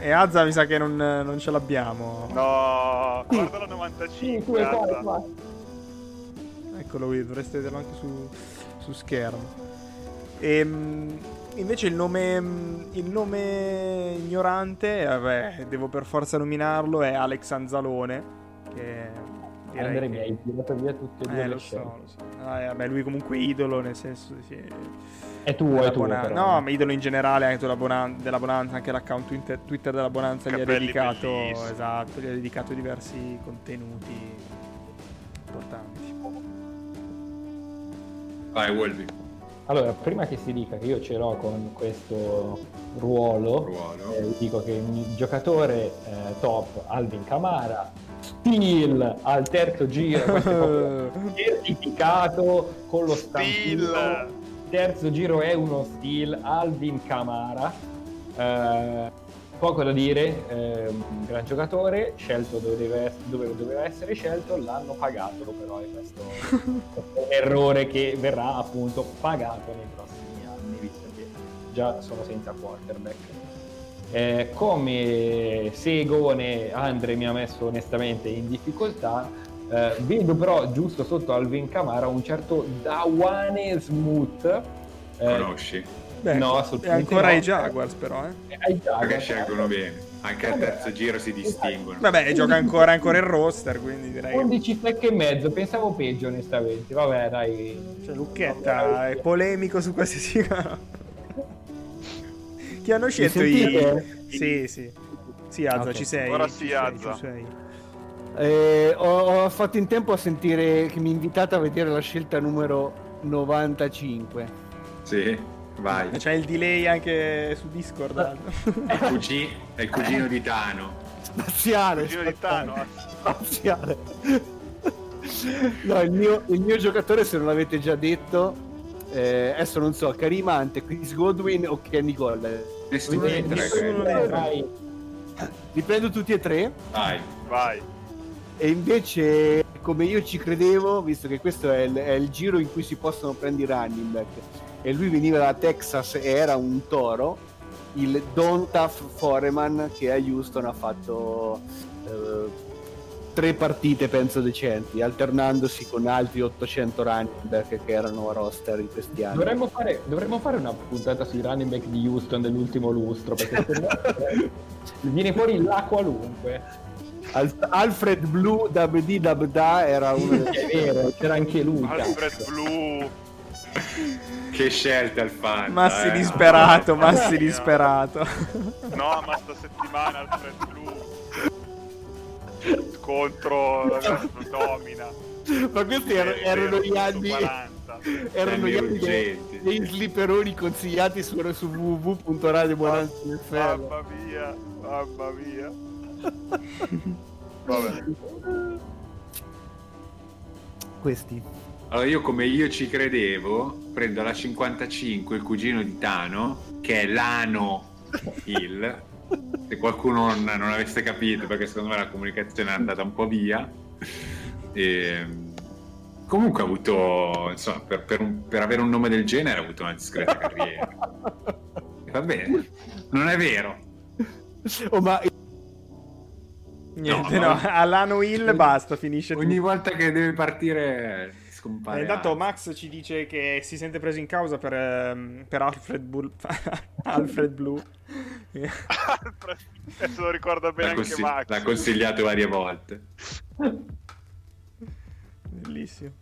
E Azza mi sa che non, non ce l'abbiamo. No, guarda la Sì, 95, tu e poi, Azza. qua. Eccolo qui, dovreste vederlo anche su, su schermo. Ehm, invece il nome, il nome ignorante, eh, vabbè, devo per forza nominarlo, è Alex Anzalone, che direi Andre che- mi hai tirato via tutte e due Eh, le lo scelte. so, lo so. Ah, vabbè, lui comunque idolo, nel senso sì, È tuo, è tuo. Bona- però. No, ma idolo in generale anche della, Bonan- della Bonanza, anche l'account Twitter, Twitter della Bonanza gli ha dedicato, bellissimi. esatto, gli ha dedicato diversi contenuti importanti. Vai, Wolby. Allora, prima che si dica che io ce l'ho con questo ruolo, Ruolo. eh, gidico che il giocatore eh, top Alvin Camara, Steel al terzo giro, questo proprio certificato con lo stampino. Terzo giro è uno Steel, Alvin Camara. Eh, poco da dire, ehm, gran giocatore, scelto dove, deve dove doveva essere scelto, l'hanno pagato però questo questo è un errore che verrà appunto pagato nei prossimi anni, visto che già sono senza quarterback. Eh, come Segone Andre mi ha messo onestamente in difficoltà, eh, vedo però giusto sotto Alvin Camara un certo Dawane Smooth. eh, Conosci? Beh, No, è assolutamente ancora no. ai Jaguars però, eh. ai Jaguars. Perché scelgono bene. Anche al terzo giro si distinguono. Vabbè, gioca ancora, ancora il roster, quindi direi che... 11 sec e mezzo, pensavo peggio onestamente. Vabbè, dai. Cioè, Lucchetta è polemico su qualsiasi Chi hanno scelto i... sentite? Sì, sì. Sì, Azza, Ok. ci sei. Ora sì, sei, Azza. ci sei. Eh, ho, ho fatto in tempo a sentire che mi invitate a vedere la scelta numero 95. Sì, vai. C'è il delay anche su Discord. Azza. È il, cugi- è il cugino di Tano. Spaziale. Cugino di Tano. Spaziale. No, il mio, il mio giocatore, se non l'avete già detto, eh, adesso non so, Karim Ante, Chris Godwin o Kenny Golladay. Nessuno dei tre. Li prendo tutti e tre. Vai. Vai. E invece, come io ci credevo, visto che questo è il, è il giro in cui si possono prendere i running back, e lui veniva da Texas e era un toro, il Dontaf Foreman che a Houston ha fatto eh, tre partite, penso, decenti, alternandosi con altri 800 running back che erano a roster in questi anni. Dovremmo fare, dovremmo fare una puntata sui running back di Houston dell'ultimo lustro, perché se no, eh, viene fuori la qualunque. Al- Alfred Blue WD Dabda era uno È vero, c'era anche lui. Alfred cazzo. Blue. Che scelta il fan. Massi eh. disperato, Massi disperato. No, ma sta settimana Alfred Blue. Contro la domina. Ma questi erano, È erano gli anni 40. erano gli Anni dei, slipperoni consigliati su, su www.radiobuonanza.fm Mamma mia, mamma mia. Vabbè. questi Allora io come io ci credevo, prendo la 55, il cugino di Tano, che è l'Ano Hill. Se qualcuno non, non avesse capito, perché secondo me la comunicazione è andata un po' via. E, comunque ha avuto, insomma, per, per un- per avere un nome del genere ha avuto una discreta carriera. E Va bene, non è vero. oh ma Niente, No, no, ma- all'Ano Hill basta, finisce tutto. Ogni volta che deve partire Eh, scompare. intanto altro. Max ci dice che si sente preso in causa per, ehm, per Alfred, Bull- Alfred Blue. Adesso lo ricorda bene L'ha, anche Max. l'ha consigliato varie volte. Bellissimo.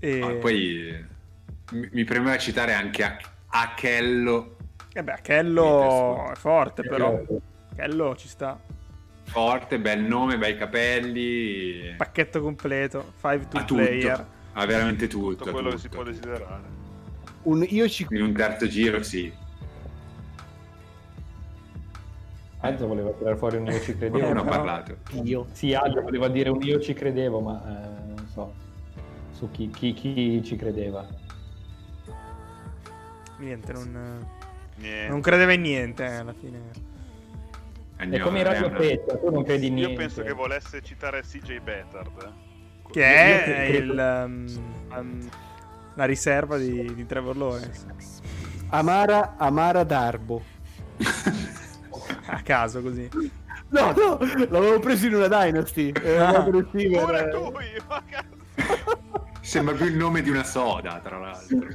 E... Ah, poi mi, mi premeva citare anche a- Achello Eh beh, Sì, è forte però. Kello ci sta. forte, bel nome, bei capelli. Pacchetto completo, 5 to tutto. player. Ha veramente tutto. Tutto ha quello che tutto. si può desiderare. Un io ci In un terzo giro, sì. Enzo voleva tirare fuori un io ci credevo. Ha però- parlato. io Sì, Aldo voleva dire un io ci credevo, ma eh, non so su chi, chi- chi ci credeva. Niente, non, Niente. non credeva in niente eh, alla fine. È come in Radio andiamo. Pezza, tu non credi in Io niente. penso che volesse citare CJ Bettard. eh. Che Io è credo- il, um, um, la riserva di, di Trevor Lawrence. Amara Amara Darbo A caso così. no no l'avevo preso in una Dynasty eh, Ah. cazzo. Sembra più il nome di una soda, tra l'altro.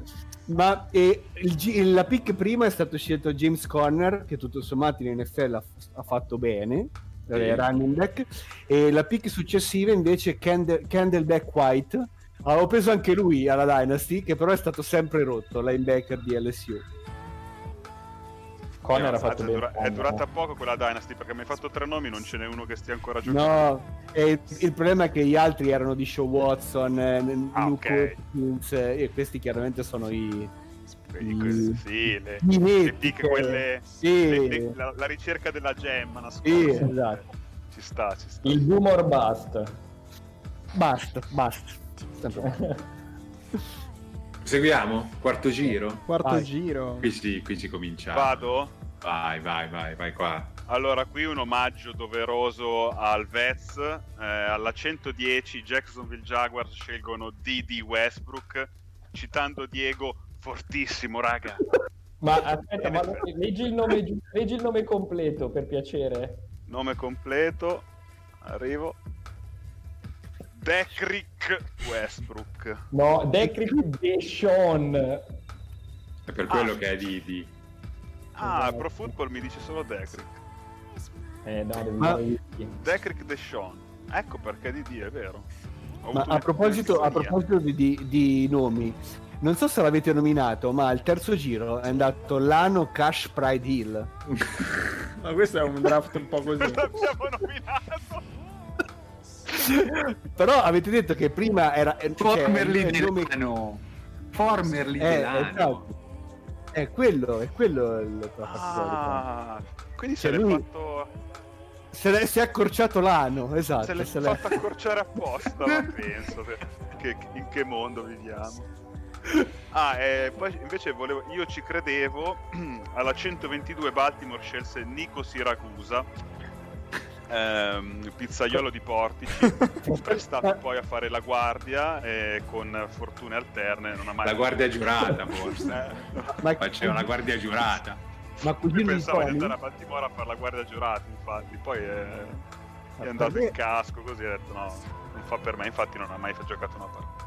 Ma eh, il la pick prima è stato scelto James Conner, che tutto sommato in NFL ha, ha fatto bene. eh, running back, e la pick successiva invece Candle, Candleback White. Avevo preso anche lui alla Dynasty, che però è stato sempre rotto, linebacker di LSU. Connor Eh, ha fatto è, bene. dura- è durata poco quella Dynasty perché mi hai fatto tre nomi, non ce n'è uno che stia ancora giocando. No, e il problema è che gli altri erano di Show Watson, eh, Ah, Luke. Hopkins, eh, e questi chiaramente sono i... Mm. queste- sì, le, le pick, eh. quelle. Sì. le- le- la, la ricerca della gemma nascosta. Sì, esatto. Ci sta, ci sta. Il boom or bust. Basta, basta. Sempre. Seguiamo? Quarto giro? Quarto Vai. giro. Qui si, qui si comincia. Vado? Vai, vai, vai, vai qua. Allora, qui un omaggio doveroso al Vets. Eh, alla 110 i Jacksonville Jaguars scelgono D.D. Westbrook, citando Diego, fortissimo, raga. Ma aspetta, ma leggi il, nome, leggi il nome completo per piacere. Nome completo, arrivo. Decrick Westbrook. No, Decrick Deshaun. È per quello che è di... di... Ah, Pro Football mi dice solo Decrick. Eh, no, devi Ma- Decrick Deshaun. Ecco perché DD, è vero. A proposito, a proposito di, di- di nomi, non so se l'avete nominato, ma al terzo giro è andato Lano Cash Pride Hill. Ma questo è un draft un po' così. L'abbiamo nominato. Però avete detto che prima era... eh, cioè, Formerly il nome- Delano. Formerly Eh, Delano. esatto. È quello, è quello il Ah, quindi Cioè, se l'è lui- fatto, Se l'è- si è accorciato l'ano, esatto. se l'è se l'è- fatto accorciare apposta, ma penso. che- in che mondo viviamo? Ah, e poi invece volevo, io ci credevo, alla 122 Baltimore scelse Nico Siracusa, ehm, pizzaiolo di Portici, prestato poi a fare la guardia e con fortune alterne non ha mai... La guardia giurata, forse. Eh, Ma, Faceva una guardia giurata. ma Lui cugino di pensava di andare a Baltimora a fare la guardia giurata, infatti, poi è, è Ma andato in casco così ha detto no, non fa per me, infatti non ha mai giocato una partita.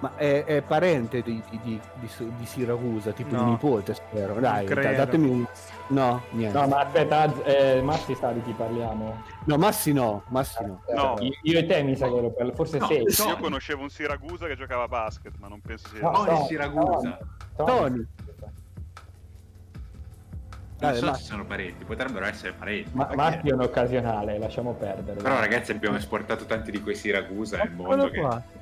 Ma è, è parente di, di, di, di- di Siracusa, tipo No. di nipote, spero. Dai, datemi un... No, niente. No, No, ma aspetta, eh, Massi sa di chi parliamo. Massi no, Massi no. No. Io, io e te mi sa che ero per forse No, sei. Tony. Io conoscevo un Siracusa che giocava a basket, ma non penso sia... No, Tony no, Siragusa. Tony. Non Dai, so se sono parenti, potrebbero essere parenti. Ma Massi è un occasionale, lasciamo perdere. Però ragazzi abbiamo esportato tanti di quei Siragusa nel mondo Eccolo che...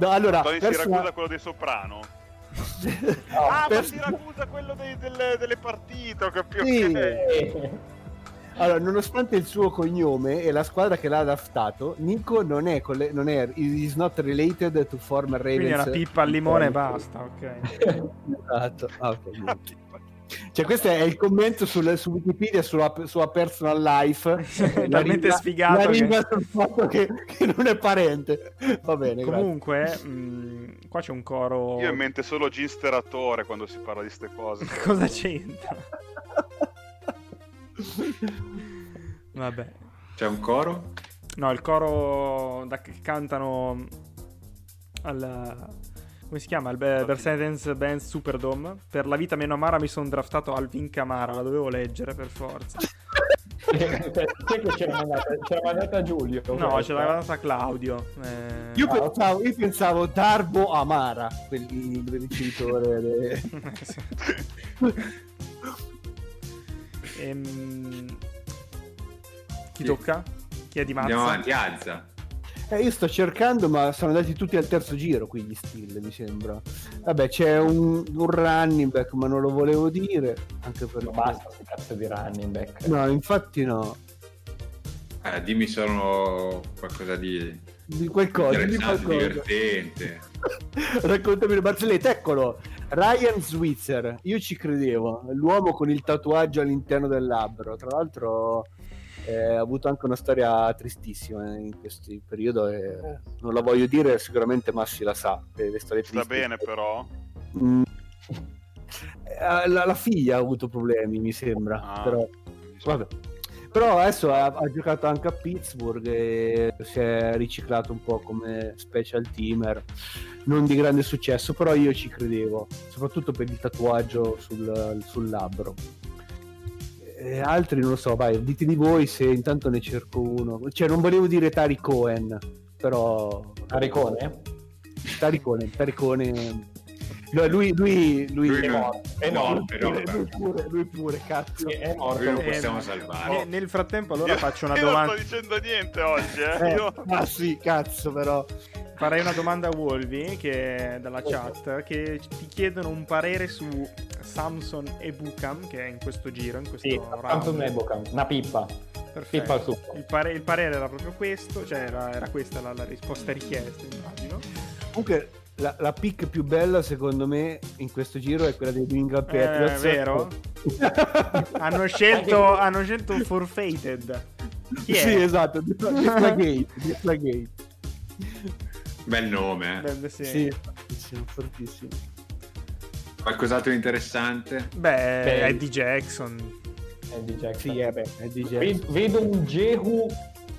No, allora, Tony persona- Siracusa quello dei Soprano. No, Ah, ma per- Siracusa quello dei- delle, delle partite, ho capito. Sì. ok. eh, Allora, nonostante il suo cognome e la squadra che l'ha draftato, Nico non è, colle- non è is not related to former Ravens. Quindi è una pippa al limone e basta, ok. Esatto. Ah, ok, niente. Cioè, questo è il commento sul- su Wikipedia sulla sua personal life. Talmente ringa- sfigato La che- sul fatto che, che non è parente. Va bene. Comunque, mh, qua c'è un coro. Io ho in mente solo Ginsteratore quando si parla di queste cose. Cosa c'entra? Vabbè. C'è un coro? No, il coro da che cantano al come si chiama? Il Be- Mercedes Benz Superdome. Per la vita meno amara mi sono draftato Alvin Camara, la dovevo leggere per forza. Chi è che c'era mandata, c'era mandata Giulio? No, questa? ce l'aveva data Claudio. Eh, Io, Ah, pensavo, io pensavo Darbo Amara, quel il ricevitore. de-. Ehm, Chi Sì. tocca? Chi è di Mazza? Andiamo avanti, alza. Eh, io sto cercando, ma sono andati tutti al terzo giro qui gli still, mi sembra. Vabbè, c'è un, un running back, ma non lo volevo dire. Anche perché... No, basta sto cazzo di running back. No, infatti no. Eh, dimmi solo qualcosa di Di qualcosa, di qualcosa. divertente. Raccontami il barzelletta, eccolo. Ryan Switzer, io ci credevo. L'uomo con il tatuaggio all'interno del labbro. Tra l'altro eh, ha avuto anche una storia tristissima in questo periodo e non la voglio dire, sicuramente Massi la sa. Le, le storie Sta bene però. Mm. Eh, La, la figlia ha avuto problemi, mi sembra. Ah. Però, vabbè. Però adesso ha, ha giocato anche a Pittsburgh e si è riciclato un po' come special teamer. Non di grande successo, però io ci credevo, soprattutto per il tatuaggio sul, sul labbro. Eh, altri non lo so, vai, dite di voi se intanto ne cerco uno. Cioè, non volevo dire Tari Cohen, però... Aricone? Taricone, Taricone... Lui, lui, lui, Lui È morto. È no, morto. però, lui, lui pure, lui pure, cazzo. È morto. Lui lo Eh, possiamo no. salvare. Ne- nel frattempo allora Io- faccio una io domanda. non sto dicendo niente oggi, eh. Eh, Io... ma sì, cazzo, però. Farei una domanda a Wolvi che è dalla chat che ti chiedono un parere su Samson e Bukam che è in questo giro, in questo Sì, round. tanto un Ebocan, una pippa. Perfetto. Pippa. Il, pare- il parere era proprio questo, cioè era, era questa la, la risposta richiesta, immagino. Comunque, la, la pick più bella, secondo me, in questo giro è quella dei New England Eh, Patriots. vero? hanno scelto hanno scelto Forfeited. Chi è? Sì, esatto. Deflagate. Deflagate. Bel nome. eh. Beh, sì. Sì, fortissimo, fortissimo. Qualcos'altro interessante? Beh, Beh, Eddie Jackson. Eddie Jackson. Sì, eh, beh, è DJ. Ve- Vedo un Jehu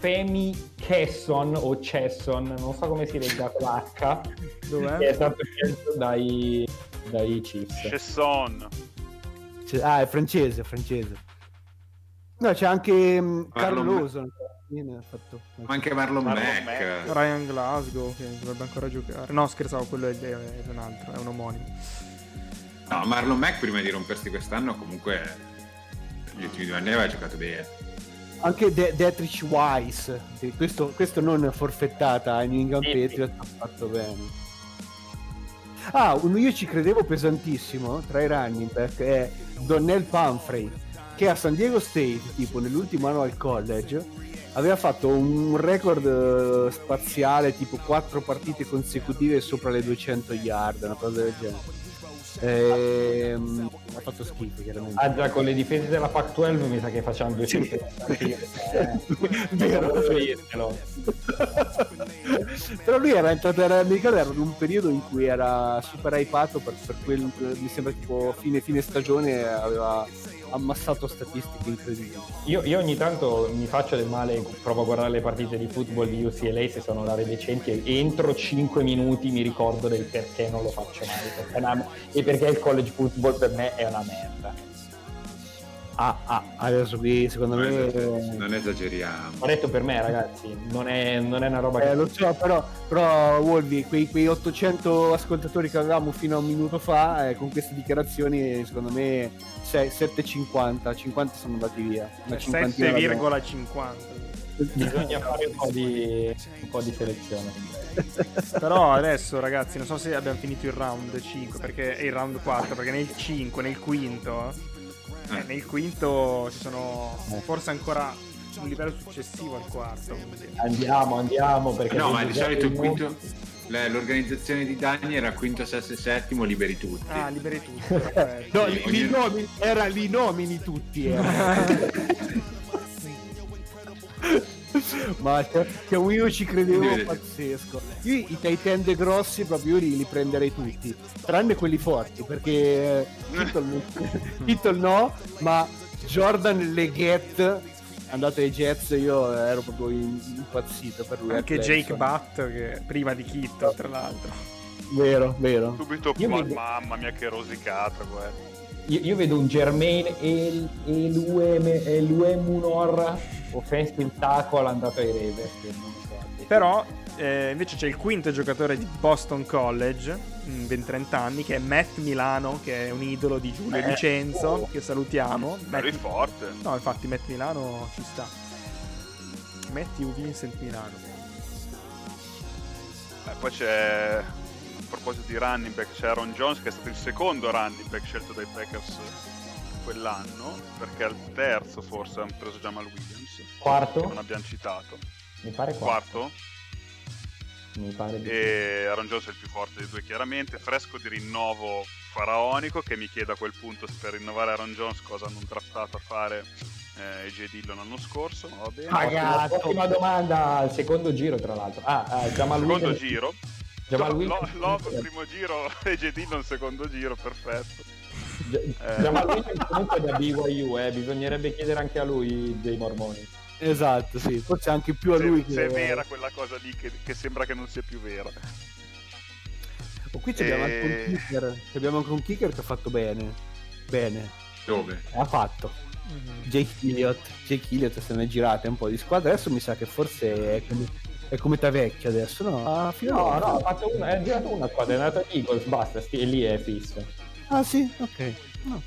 Femi Kesson o Chesson, non so come si legga con Dov'è? che è stato scelto dai, dai Chiefs. Chesson. C'è- Ah, è francese, francese. No, c'è anche mm, Carlo Marlon- Lawson. Ha fatto- Ma anche Marlon, Marlon Mack. Mack. Ryan Glasgow che dovrebbe ancora giocare. No, scherzavo, quello è, è un altro, è un omonimo. No, Marlon Mack prima di rompersi quest'anno comunque gli ultimi due anni aveva giocato bene. Anche De- Detrich Wise, sì, questo, questo non forfettata ai New England Sì, Patriots, ha fatto bene. Ah, uno io ci credevo pesantissimo tra i running back è Donnell Pumphrey, che a San Diego State, tipo nell'ultimo anno al college, aveva fatto un record eh, spaziale tipo 4 partite consecutive sopra le 200 yard, una cosa del genere. Ehm, ha fatto schifo chiaramente. Ah già, con le difese della Pac-12 mi sa che facciamo due Sì. Vero. Però lui era entrato era, mi ricordo era in un periodo in cui era super hypato per, per quel mi sembra tipo fine, fine stagione aveva ammassato statistiche incredibili. Io, io ogni tanto mi faccio del male, provo a guardare le partite di football di UCLA se sono orari decenti e entro 5 minuti mi ricordo del perché non lo faccio mai perché una- e perché il college football per me è una merda. Ah, ah, adesso qui secondo Non, me esager- non esageriamo. Ho detto per me ragazzi, non è, non è una roba eh, che... lo so, però, però Wolvi, quei, quei 800 ascoltatori che avevamo fino a un minuto fa, eh, con queste dichiarazioni, secondo me 6, 7,50, 50 sono andati via. Una cinquantina l'abbiamo- 7,50. Bisogna fare un po' di, un po' di selezione. Però adesso ragazzi, non so se abbiamo finito il round 5 perché è il round 4, perché nel 5, nel quinto, eh, nel quinto ci sono forse ancora un livello successivo al quarto. quindi- Andiamo, andiamo perché... No, ma di solito il quinto. L'organizzazione di Dani era quinto, sesto e settimo, liberi tutti. Ah, liberi tutti. No, li, ogni- li nomini, era li nomini tutti. era. Ma che, che io ci credevo pazzesco. Io i tight end grossi proprio li, li prenderei tutti, tranne quelli forti, perché eh, Kittle, non- Kittle no, ma Jordan Leggett andato ai Jets io ero proprio impazzito per lui. Anche Jake. Butt, che prima di Kitto, tra l'altro. Vero, vero. Subito Io qua, mi- mamma mia che rosicata quello. Io, io vedo un Germain e Munor offensive tackle andato ai Ravens. so. Però eh, invece c'è il quinto giocatore di Boston College, mm, ben 30 anni, che è Matt Milano, che è un idolo di Giulio Eh, Licenzo, oh. che salutiamo. Matt- forte. No, infatti Matt Milano ci sta. Matthew Vincent Milano. Eh, poi c'è, a proposito di running back, c'è Aaron Jones che è stato il secondo running back scelto dai Packers quell'anno, perché al terzo forse hanno preso Jamal Williams, che Quarto? non abbiamo citato. Mi pare quarto. Quarto, Mi pare di e Aaron Jones è il più forte dei due chiaramente, fresco di rinnovo faraonico, che mi chiede a quel punto se per rinnovare Aaron Jones cosa hanno draftato a fare eh, AJ Dillon l'anno scorso, ma va bene. Pagato. Ottima domanda al secondo giro, tra l'altro. Ah, ah Jamal Secondo Williams. giro, Jamal Williams. Lo- Love primo giro, AJ Dillon secondo giro, perfetto. Gi- Eh. Jamal Williams comunque è da BYU, eh. bisognerebbe chiedere anche a lui dei mormoni. Esatto, sì. Forse anche più a se, lui se è che vera quella cosa lì che, che sembra che non sia più vera. Oh, qui abbiamo E- anche un kicker. Abbiamo anche un kicker che ha fatto bene. Bene. Dove? Ha fatto. Jake Elliott. Jake Elliott se ne è girate un po' di squadra. Adesso mi sa che forse è è come ta vecchia adesso, no? Ah, fino No, no, ha fatto una, è girato una squadra, è andato agli Eagles, basta, sti- e lì è fisso. Ah, sì, ok. No.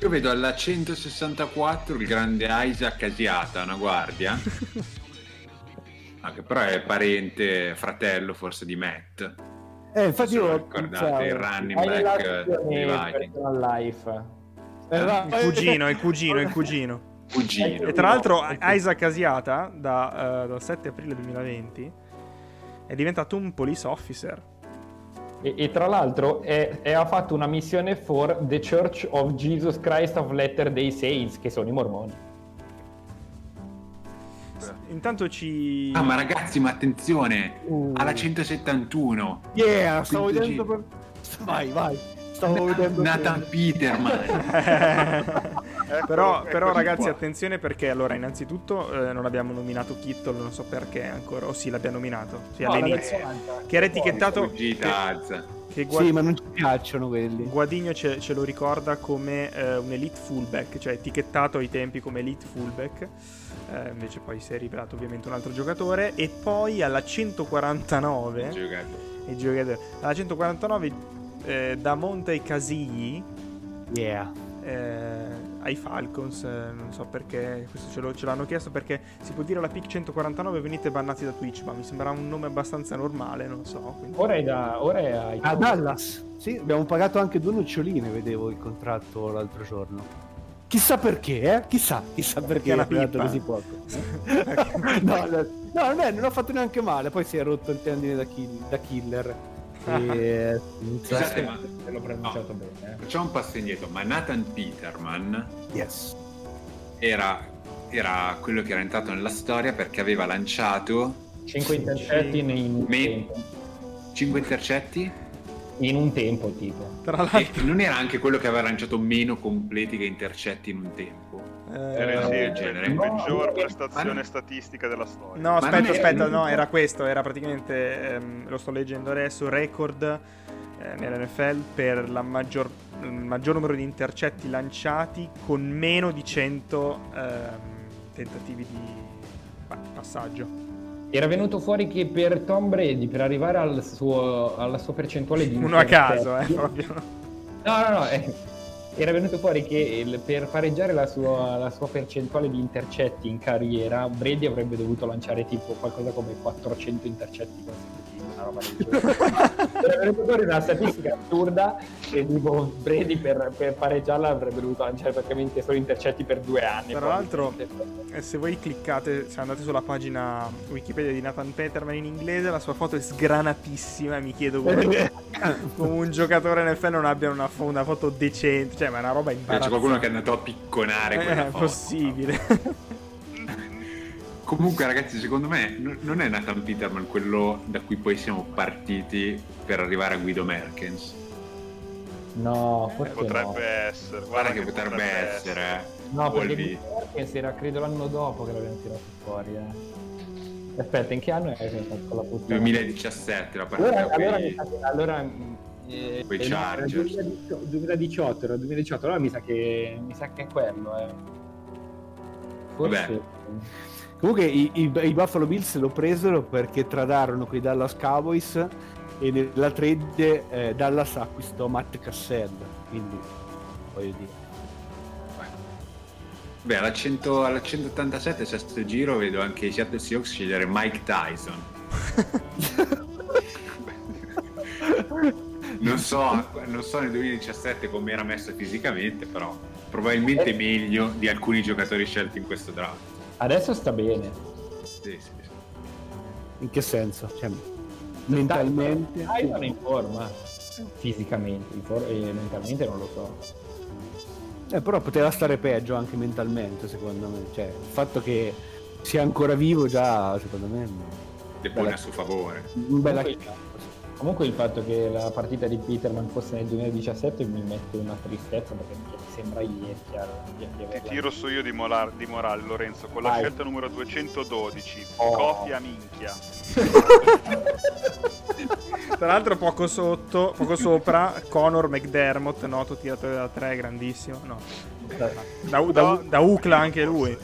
Io vedo alla 164 il grande Isaac Asiata, una guardia. Ah, che però è parente, fratello forse di Matt. Eh, infatti io lo ricordate, il running Hai back eh, dei Vikings. life. Eh, Il cugino, il cugino, il cugino. Cugino. E tra l'altro Isaac Asiata, da, eh, dal 7 aprile 2020, è diventato un police officer. E, e tra l'altro è- è- ha fatto una missione for The Church of Jesus Christ of Latter Day Saints, che sono i mormoni. Intanto ci... Ah, ma ragazzi, ma attenzione! Uh. Alla 171. Yeah, stavo vedendo per... Vai, vai. Stavo vedendo Nathan Peterman. Eccolo, però, eccoci però ragazzi qua. attenzione perché allora innanzitutto eh, non abbiamo nominato Kittle, non so perché ancora, o sì l'abbiamo nominato, sì No, all'inizio, vabbè, che era etichettato, che Gua- Sì, ma non ci piacciono quelli. Guadigno ce, ce lo ricorda come eh, un elite fullback, cioè etichettato ai tempi come elite fullback, eh, invece poi si è rivelato ovviamente un altro giocatore, e poi alla 149... Giocato. i giocatori. Alla 149 eh, da Monte Casigli Yeah. eh, ai Falcons, eh, non so perché, questo ce, lo- ce l'hanno chiesto perché si può dire la pick 149 venite bannati da Twitch, ma mi sembra un nome abbastanza normale, non so. quindi- Ora è da... Ora è ai... A Dallas. Sì, abbiamo pagato anche due noccioline, vedevo il contratto l'altro giorno. Chissà perché, eh? Chissà, chissà perché ha pagato così poco. no, no, no, non, è- non ha fatto neanche male, poi si è rotto il tendine da, kill- da killer. E, Scusate, ma l'ho pronunciato bene. eh. facciamo un passo indietro. Ma Nathan Peterman yes. era, era quello che era entrato nella storia perché aveva lanciato 5 intercetti tempo. 5 intercetti. In un tempo, tipo. Tra l'altro, E non era anche quello che aveva lanciato meno completi che intercetti in un tempo. eh, Era sì, del il genere. peggior No, prestazione ma- statistica della storia. No, aspetta, aspetta, no, era questo, era praticamente, ehm, lo sto leggendo adesso, record eh, nell'NFL per la maggior, il maggior numero di intercetti lanciati con meno di 100 ehm, tentativi di pa- passaggio. Era venuto fuori che per Tom Brady, per arrivare al suo- alla sua percentuale di Uno a caso, eh, proprio. No, no, no. eh, era venuto fuori che il- per pareggiare la sua, la sua percentuale di intercetti in carriera, Brady avrebbe dovuto lanciare tipo qualcosa come 400 intercetti consecutivi, una roba del genere. venuto fuori una statistica assurda e tipo Brady per, per pareggiarla avrebbe dovuto lanciare praticamente solo intercetti per due anni. Tra l'altro, probabilmente. E se voi cliccate, se andate sulla pagina Wikipedia di Nathan Peterman in inglese, la sua foto è sgranatissima. e Mi chiedo come, come un giocatore NFL non abbia una, fo- una foto decente, cioè, ma è una roba imbarazzante. c'è qualcuno che è andato a picconare Eh, quella è foto. possibile. Comunque, ragazzi, secondo me n- non è Nathan Peterman quello da cui poi siamo partiti per arrivare a Guido Merkens. No, forse Potrebbe no. essere. Guarda che potrebbe essere. eh. No, perché Volvi. Guido Merkens era credo l'anno dopo che l'abbiamo tirato fuori. Eh. Aspetta, in che anno è che fatto la puttana? 2017 la partita Allora, allora, che- allora mm, eh, Quei eh, no, era Chargers. 2018, 2018, era 2018, allora mi sa che mi sa che è quello, eh. Forse Vabbè. Comunque i, i- i Buffalo Bills lo presero perché tradarono quei Dallas Cowboys e nella trade eh, Dallas acquistò Matt Cassell, quindi voglio dire. Beh, alla, 100 alla 187, sesto giro, vedo anche i Seattle Seahawks scegliere Mike Tyson. non, so, non so nel 2017 come era messo fisicamente, però probabilmente meglio di alcuni giocatori scelti in questo draft. Adesso sta bene. Sì, sì, sì. In che senso? Cioè, mentalmente? Tyson è in forma fisicamente, in for- e mentalmente non lo so. Eh, però poteva stare peggio anche mentalmente, secondo me. Cioè, il fatto che sia ancora vivo già, secondo me, Le pone a suo favore. un bel Comunque- Comunque il fatto che la partita di Peterman fosse nel 2017 mi mette una tristezza perché mi sembra ieri chiaro, di, di Ti tiro su io di, molar- di morale, Lorenzo, con la Vai. scelta numero 212. Oh. Copia minchia. Tra l'altro poco sotto, poco sopra, Conor McDermott, noto tiratore da 3, grandissimo. No. Da, da, da Ucla anche lui.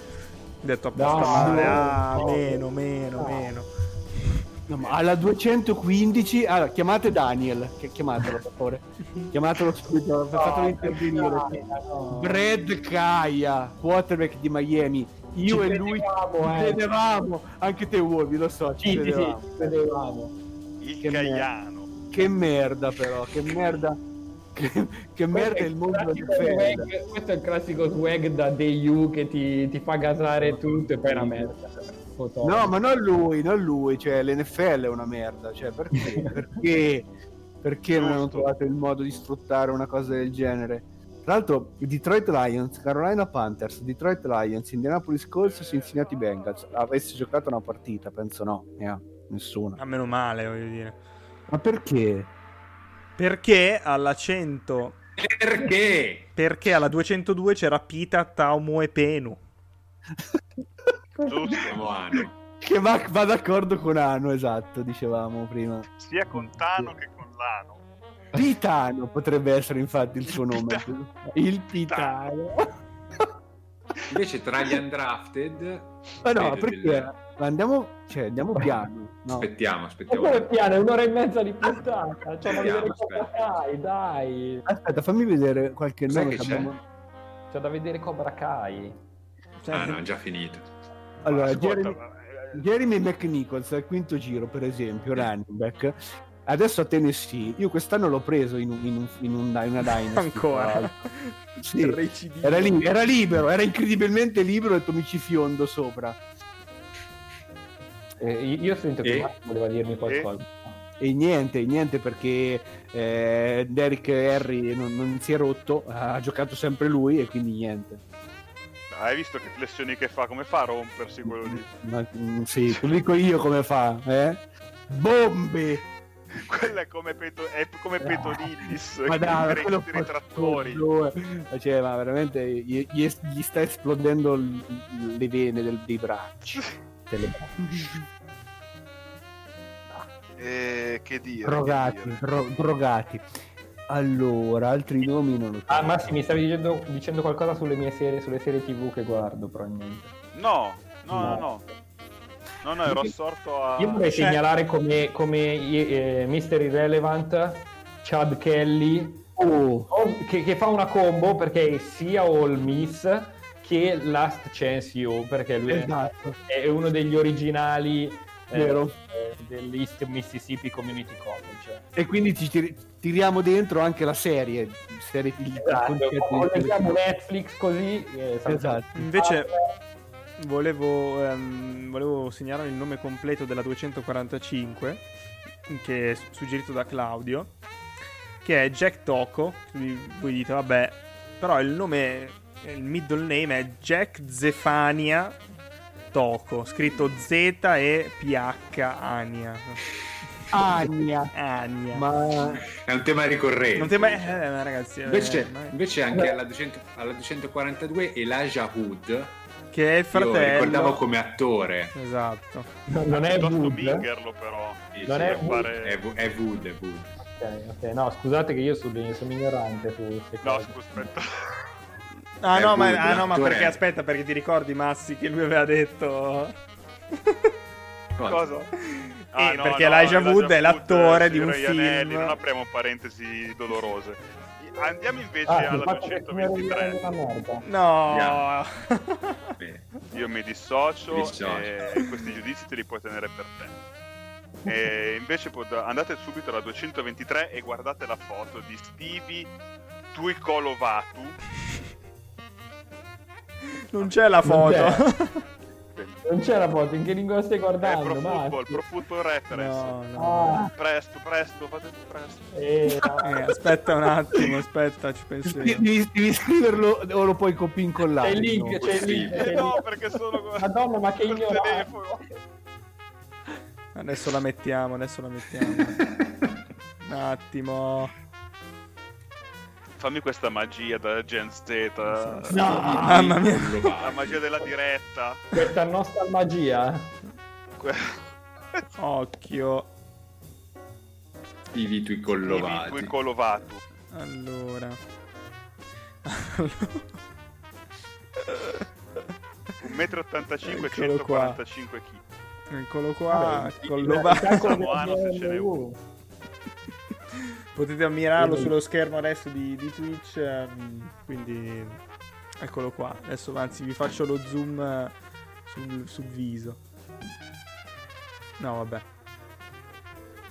Detto apposta No, male. no, Ah, no. meno, meno, No. meno. No, ma alla 215, allora, chiamate Daniel, che- chiamatelo per favore. Chiamatelo subito, fatelo intervenire. Brad Kaya, quarterback di Miami. Io Ci e lui credevamo, ci eh. credevamo, anche te uomini, lo so, ci Sì. Il Che Caiano. Che merda però, che merda. Che, che merda è il mondo della Questo è il difesa. swag- Questo è il classico swag da DU che ti, ti fa gasare tutto e poi è una merda. Fotone. No, ma non lui, non lui, cioè l'NFL è una merda, cioè perché? perché? Perché non hanno trovato il modo di sfruttare una cosa del genere? Tra l'altro, Detroit Lions, Carolina Panthers, Detroit Lions, Indianapolis Colts, Cincinnati Bengals. Avessi giocato una partita, penso no, eh, nessuna. A meno male, voglio dire. Ma perché? Perché alla 100. Perché? Perché alla 202 c'era Pita, Taumo e Penu. Giusto. Anni. Che va, va d'accordo con Ano, esatto, dicevamo prima. Sia con Tano che con Lano. Pitano potrebbe essere infatti il suo nome. Il Pitano. Invece tra gli undrafted... Ma no, perché? del- Ma andiamo, cioè, andiamo piano. No. Aspettiamo, aspettiamo. come piano, è un'ora e mezza di puntata. Cioè, vedere Aspetta. Kai, dai. Aspetta, fammi vedere qualche Cos'è nome che c'è? abbiamo. C'è da vedere Cobra Kai. Cioè, Ah no, è già finito. Allora, ascolta, Jeremy, ma- Jeremy McNichols al quinto giro, per esempio, running back. Adesso a Tennessee, io quest'anno l'ho preso in, un, in, un, in, un- in una Dynasty. Ancora. Sì, era, li- era libero, era incredibilmente libero e detto mi ci fiondo sopra. Eh, io ho sentito che E? Marco voleva dirmi qualcosa. E niente, niente perché eh, Derrick Henry non, non si è rotto, ha giocato sempre lui e quindi niente. Hai visto che flessioni che fa? Come fa a rompersi quello lì? Ma, mm, sì, lo dico io come fa, eh? Bombe! Quello è come, Peto, è come Petolidis. Ma dai, i quello i trattori. Cioè, ma veramente gli, gli- gli sta esplodendo le vene del- dei bracci. Delle braccia. Eh, che dire? drogati, che dire. dro- drogati. Allora, altri nomi non lo so. Ah, Massi, mi stavi dicendo, dicendo qualcosa sulle mie serie, sulle serie TV che guardo, probabilmente. No, no, no, No. no. No, no, ero assorto a... Io vorrei Cioè- segnalare come, come eh, Mr. Irrelevant, Chad Kelly, Oh, oh, che, che fa una combo perché è sia All Miss che Last Chance You, perché lui è, esatto. è uno degli originali Vero. eh, dell'East Mississippi Community College. E quindi ci tir- tiriamo dentro anche la serie. serie Esatto, colleghiamo Netflix così. eh, Esatto. Invece volevo, ehm, volevo segnalare il nome completo della 245, che è suggerito da Claudio, che è Jack Tocco. Quindi Voi dite, vabbè, però il nome, il middle name è Jack Zefania Tocco, scritto Z e PH Ania. Ania. Ania. Ma È un tema ricorrente. Non te mai... Eh, ragazzi... eh, Invece, ma- invece anche alla, 200 alla 242 Elijah Hood, Che è il io fratello... ricordavo come attore. Esatto. non è Wood. Mingerlo, però. Sì, Non è Per fare- È, è Wood, è Wood. Ok, ok, no, scusate che io sono, sono ignorante su queste No, scusa, aspetta. Ah, È no, ma, ah, no, ma perché aspetta, perché ti ricordi Massi che lui aveva detto. Cosa? Eh, perché Elijah Wood è l'attore di un film. Non apriamo parentesi dolorose. Andiamo invece Ah, alla fatto che il signore Ianelli è 223. una merda. No. Io mi dissocio, Mi dissocio. e questi giudizi te li puoi tenere per te. E invece pot- andate subito alla 223 e guardate la foto di Stevie Tuikolovatu. Non c'è la Non c'è. foto. Non c'è la foto, in che lingua stai È guardando? Pro Football? Pro Football Reference. No, no. Ah, Presto, presto, fate presto. eh, Eh, aspetta un attimo, aspetta, ci penso io. devi, devi scriverlo o lo puoi copia c'è incollare. il link, no? c'è il link. c'è Eh il no, link. perché sono Madonna, ma che telefono. Adesso la mettiamo, adesso la mettiamo. Un attimo. Fammi questa magia da Gen Z. No. Mamma mia. La magia della diretta. Questa nostra magia. Que- Occhio. Ivi tu i Ivi collovati. tui colovatu. Allora. 1,85 m e Eccolo qua. 145 kg. Eccolo qua, Vabbè, calcolo Samoano, se ce n'è uno. Potete ammirarlo sullo schermo adesso di, di Twitch. ehm, quindi eccolo qua. Adesso anzi vi faccio lo zoom eh, sul, sul viso. No, vabbè.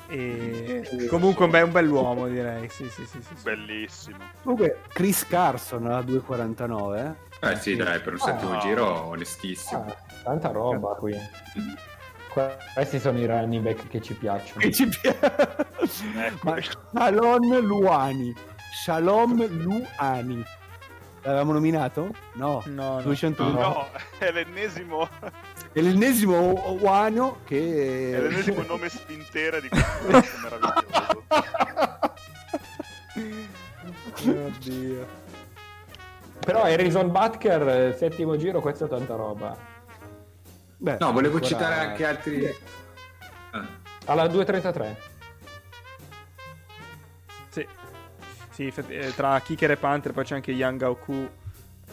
E comunque beh, è un bell'uomo, direi. Sì, sì, sì, sì, sì. Bellissimo. Comunque, Chris Carson a 2,49. Eh sì, dai, per un settimo no. giro onestissimo. Ah, tanta roba qui. Que- Questi sono i running back che ci piacciono. Che ci piace. Ma. Shalom Luani. Shalom Luani. L'avevamo nominato? No. No, no. 201. No, è l'ennesimo, È l'ennesimo Uano che... è l'ennesimo nome spintera di questo meraviglioso. Oddio. Però Harrison Butker, eh, settimo giro, questo è tanta roba. Beh, No, volevo ancora- citare anche altri... Ah, Alla 2.33. Sì. Sì, eh, tra Kicker e Panther poi c'è anche Young Aoku.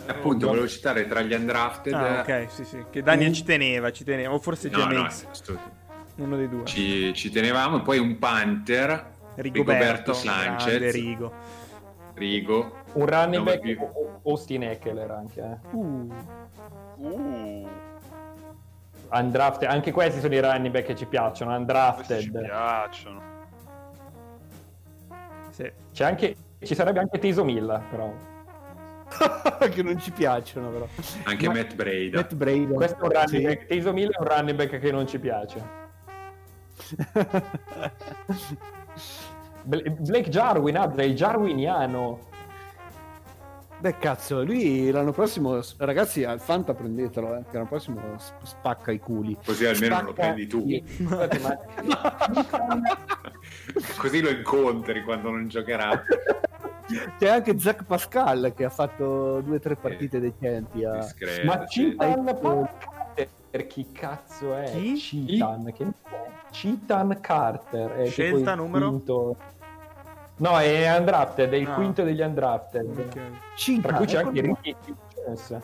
appunto, volevo citare tra gli undrafted... Ah, ok, sì, sì. Che Daniel ci teneva, ci teneva. O forse No, no, James. Uno dei due. ci, ci tenevamo. Poi un Panther, Rigoberto, Rigoberto Sanchez. grande Rigo. Rigo. Un running back più- Austin Eckler anche. Eh. Uh, Uh, Undrafted. Anche questi sono i running back che ci piacciono. questi ci Undrafted. piacciono. sì. C'è anche, ci sarebbe anche Tiso Milla, però. che non ci piacciono però. Anche Ma- Matt Breda. Matt Brady. Questo è un running Sì. back. Tiso Milla è un running back che non ci piace. Bl- Blake Jarwin, Adre, il Jarwiniano. Beh, cazzo, lui l'anno prossimo, ragazzi, al Fanta prendetelo, eh, che l'anno prossimo spacca i culi. Così almeno non lo Spacca- prendi tu. Così lo incontri quando non giocherà. C'è anche Zach Pascal che ha fatto due o tre partite decenti. A... Discreto, Ma. Citan Carter, chi cazzo è? Chi? Citan, che? Citan Carter. È tipo Scelta numero? quinto- No, è undrafted, è il Ah. quinto degli undrafted. Ok. Cinque, Tra cui c'è ecco anche. Ricky Jones.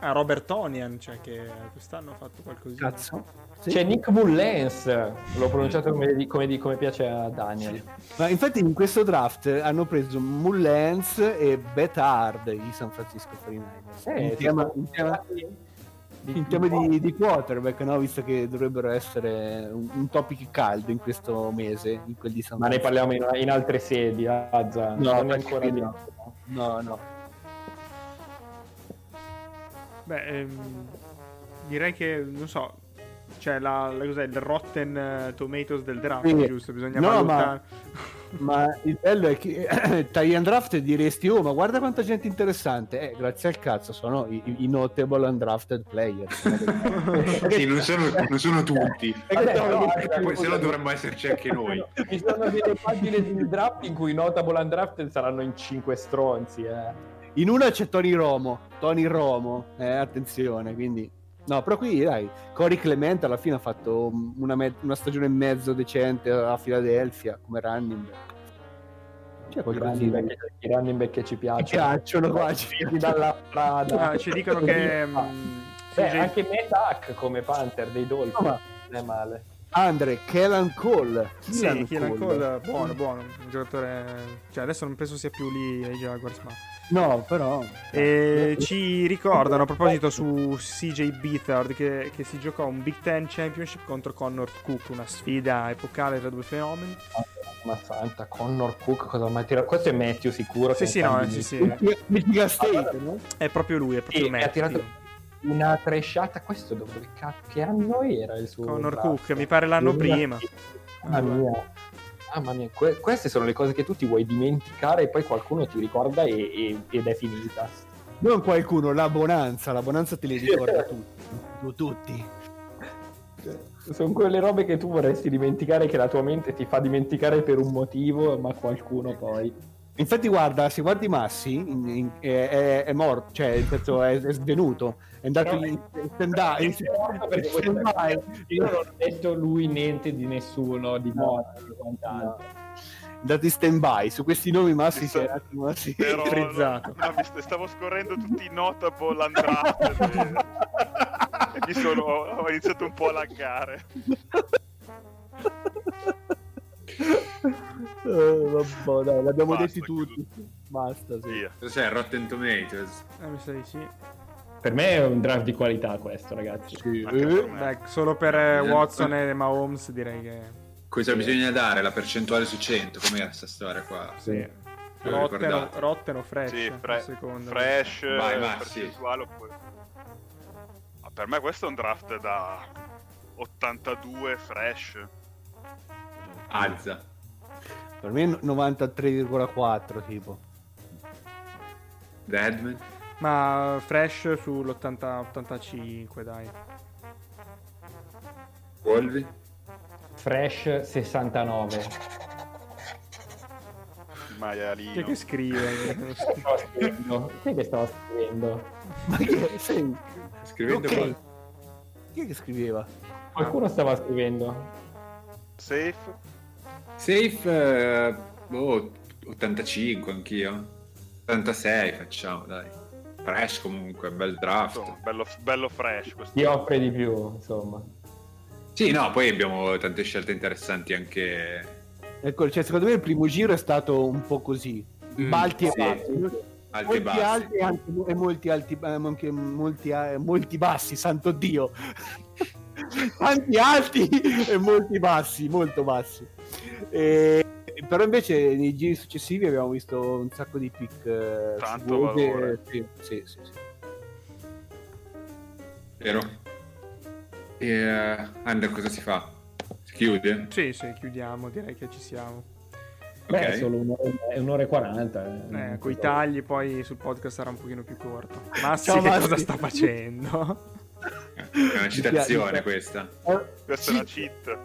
Ah, Robert Tonian, cioè che quest'anno ha fatto qualcosina. Cazzo. Sì. C'è Nick Mullens, l'ho pronunciato come, come, come piace a Daniel. Ma infatti in questo draft hanno preso Mullens e Betard i San Francisco 49ers. Eh, in ci tema, in tema- in tema di, di quarterback, no? visto che dovrebbero essere un, un topic caldo in questo mese, in quel di San Ma ne parliamo in, in altre sedi, Azza. No, non ancora no. detto. No, no. Beh, ehm, direi che, non so, c'è la, la- cos'è, il Rotten eh, Tomatoes del draft, Sì. giusto? Bisogna No, valutare. Ma il bello è che tagli undrafted diresti, oh, ma guarda quanta gente interessante. Eh, grazie al cazzo, sono i, i notable undrafted player. Sì, non sono, non sono tutti. Vabbè, però, Poi se no dovremmo esserci anche noi. Ci sono delle pagine di draft in cui i notable undrafted saranno in 5 stronzi, eh. In una c'è Tony Romo, Tony Romo, eh, attenzione, quindi... No, però qui dai, Cory Clemente alla fine ha fatto una, me- una stagione e mezzo decente a Philadelphia come running back. C'è I qualcosa running back, i running back che ci piacciono. piacciono qua, ci Usciti dalla strada. Ah, ci dicono che... Mm, Beh, CJ anche Matt Hack come Panther dei Dolphins. No, ma- Non è male. Andre, Kellan Cole. Sì, Kieran Cole, buono, buono, un giocatore... Cioè, adesso non penso sia più lì ai Jaguars, ma... No, però... E ci ricordano a proposito su CJ Beathard che, che si giocò un Big Ten Championship contro Connor Cook, una sfida epocale tra due fenomeni. Ma santa, Connor Cook cosa mai tirato? Questo è Matthew sicuro. Sì, sì, no, sì, sì. Michigan State, no? È proprio lui, è proprio Sì, e ha Matthew. tirato una tresciata. Questo dove cazzo? Che anno era il suo? Connor? Cook, mi pare l'anno 2000. prima. Mamma mia. Mamma mia, que- queste sono le cose che tu ti vuoi dimenticare e poi qualcuno ti ricorda e- e- ed è finita. Non qualcuno, la bonanza, la bonanza te li ricorda tutti. Tu, tutti. Sono quelle robe che tu vorresti dimenticare che la tua mente ti fa dimenticare per un motivo, ma qualcuno poi. Infatti, guarda, se guardi Massi, in- in- è, è- è morto, cioè, senso, è, è svenuto. È andato Però- in questo- stand-by. Io non ho detto lui niente di nessuno, di No. morte, di quant'altro. È andato in stand-by. Su questi nomi Massi si è un attimo Frizzato. no, stavo scorrendo tutti i notable undrafted e, e mi sono, ho iniziato un po' a laggare. Eh, vabbè, dai, l'abbiamo Basta, detti tutti. Basta, sì. Via. Cos'è Rotten Tomatoes? Eh, mi sa di sì. Per me è un draft di qualità questo, ragazzi. Sì, eh, me. Beh, solo per eh, Eh, Watson e Mahomes direi che... Cosa bisogna dare? La percentuale su 100? Com'è questa storia qua? Sì. Rotten rotten o fresh, Sì, fre- secondo me. fresh, Vai, eh, vai, sì. percentuale oppure- Ma per me questo è un draft da 82 fresh. Alza. Per me 93,4 tipo. Deadman. Ma fresh sull'80-85, dai. Wolvi. Fresh 69. Il maialino. Chi è che scrive? Stavo scrivendo. Chi è che stava scrivendo? Ma che sei? Scrivendo Ok. qua. Chi è che scriveva? Qualcuno stava scrivendo. Safe? Safe. eh, boh, 85 anch'io. 86 facciamo, dai. Fresh comunque, bel draft. Insomma, bello, bello fresh questo. Ti offre di più, insomma. Sì, no, poi abbiamo tante scelte interessanti anche... Ecco, cioè, secondo me il primo giro è stato un po' così. Mm, Balti e sì. bassi. Alti e molti bassi. alti e, anche, e molti alti eh, anche molti, eh, molti bassi santo dio tanti alti e molti bassi molto bassi E- però invece nei giri successivi abbiamo visto un sacco di pick eh, Tanto sugose. valore. sì, sì, sì, sì. Vero? E eh, Under cosa si fa? Si chiude? sì, sì, chiudiamo, direi che ci siamo. Beh, Ok. è solo un'ora, è un'ora e 40. eh. Eh, con i tagli poi sul podcast sarà un pochino più corto. Massi Ciao, che Massi. cosa sta facendo? È una citazione questa. Questa è una cheat.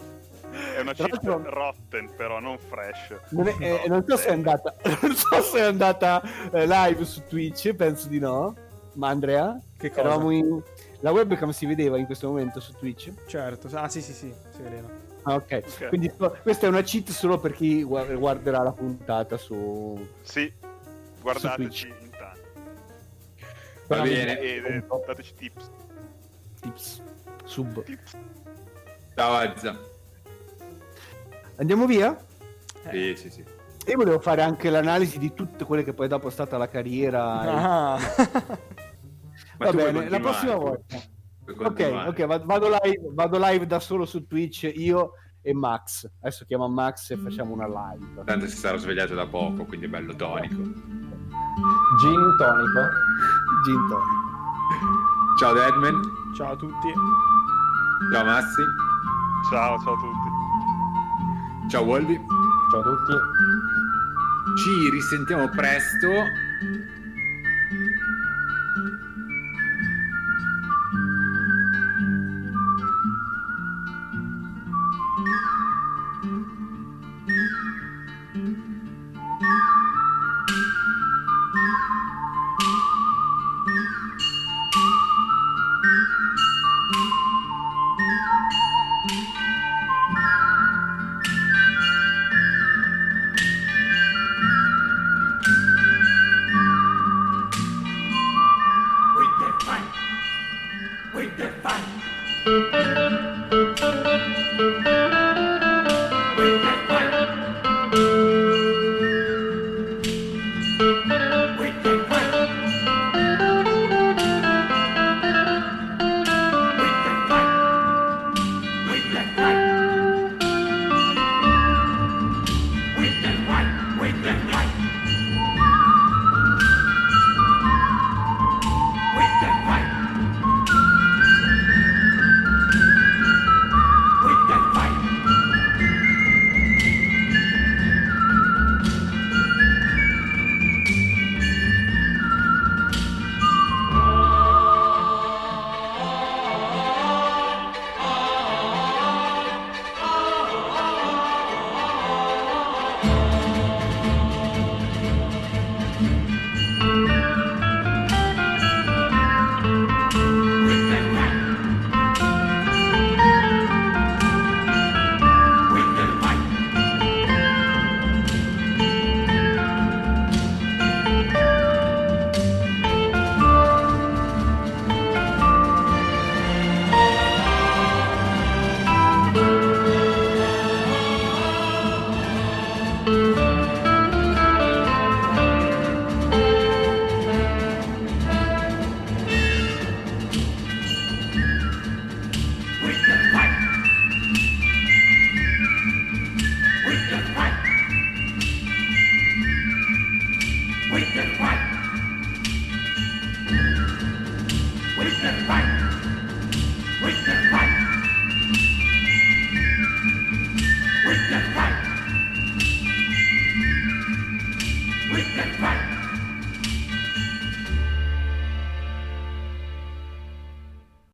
È una l'altro- rotten, però non fresh. non, è- eh, non so se è andata non so se è andata eh, live su Twitch penso di no ma Andrea Che cosa? eravamo in la webcam si vedeva in questo momento su Twitch Certo, ah sì sì sì, si vedeva. Ah, ok. Ok. Quindi questa è una cheat solo per chi gua- guarderà la puntata su. Sì, Su guardateci Twitch. intanto. Va Però bene. E e dateci tips. Tips. Sub. tips. Ciao Azza. Andiamo via? Sì, sì, sì. Io volevo fare anche l'analisi di tutte quelle che poi dopo è stata la carriera. Ah. Va bene, la prossima volta. Ok, ok, va- vado live, vado live da solo su Twitch io e Max. Adesso chiamo Max e facciamo una live. Tanto si sarà svegliato da poco, quindi è bello tonico. Gin tonico. Gin tonic. Ciao Deadman. Ciao a tutti. Ciao Massi. Ciao, ciao a tutti. Ciao Wolvi. Ciao a tutti. Ci risentiamo presto.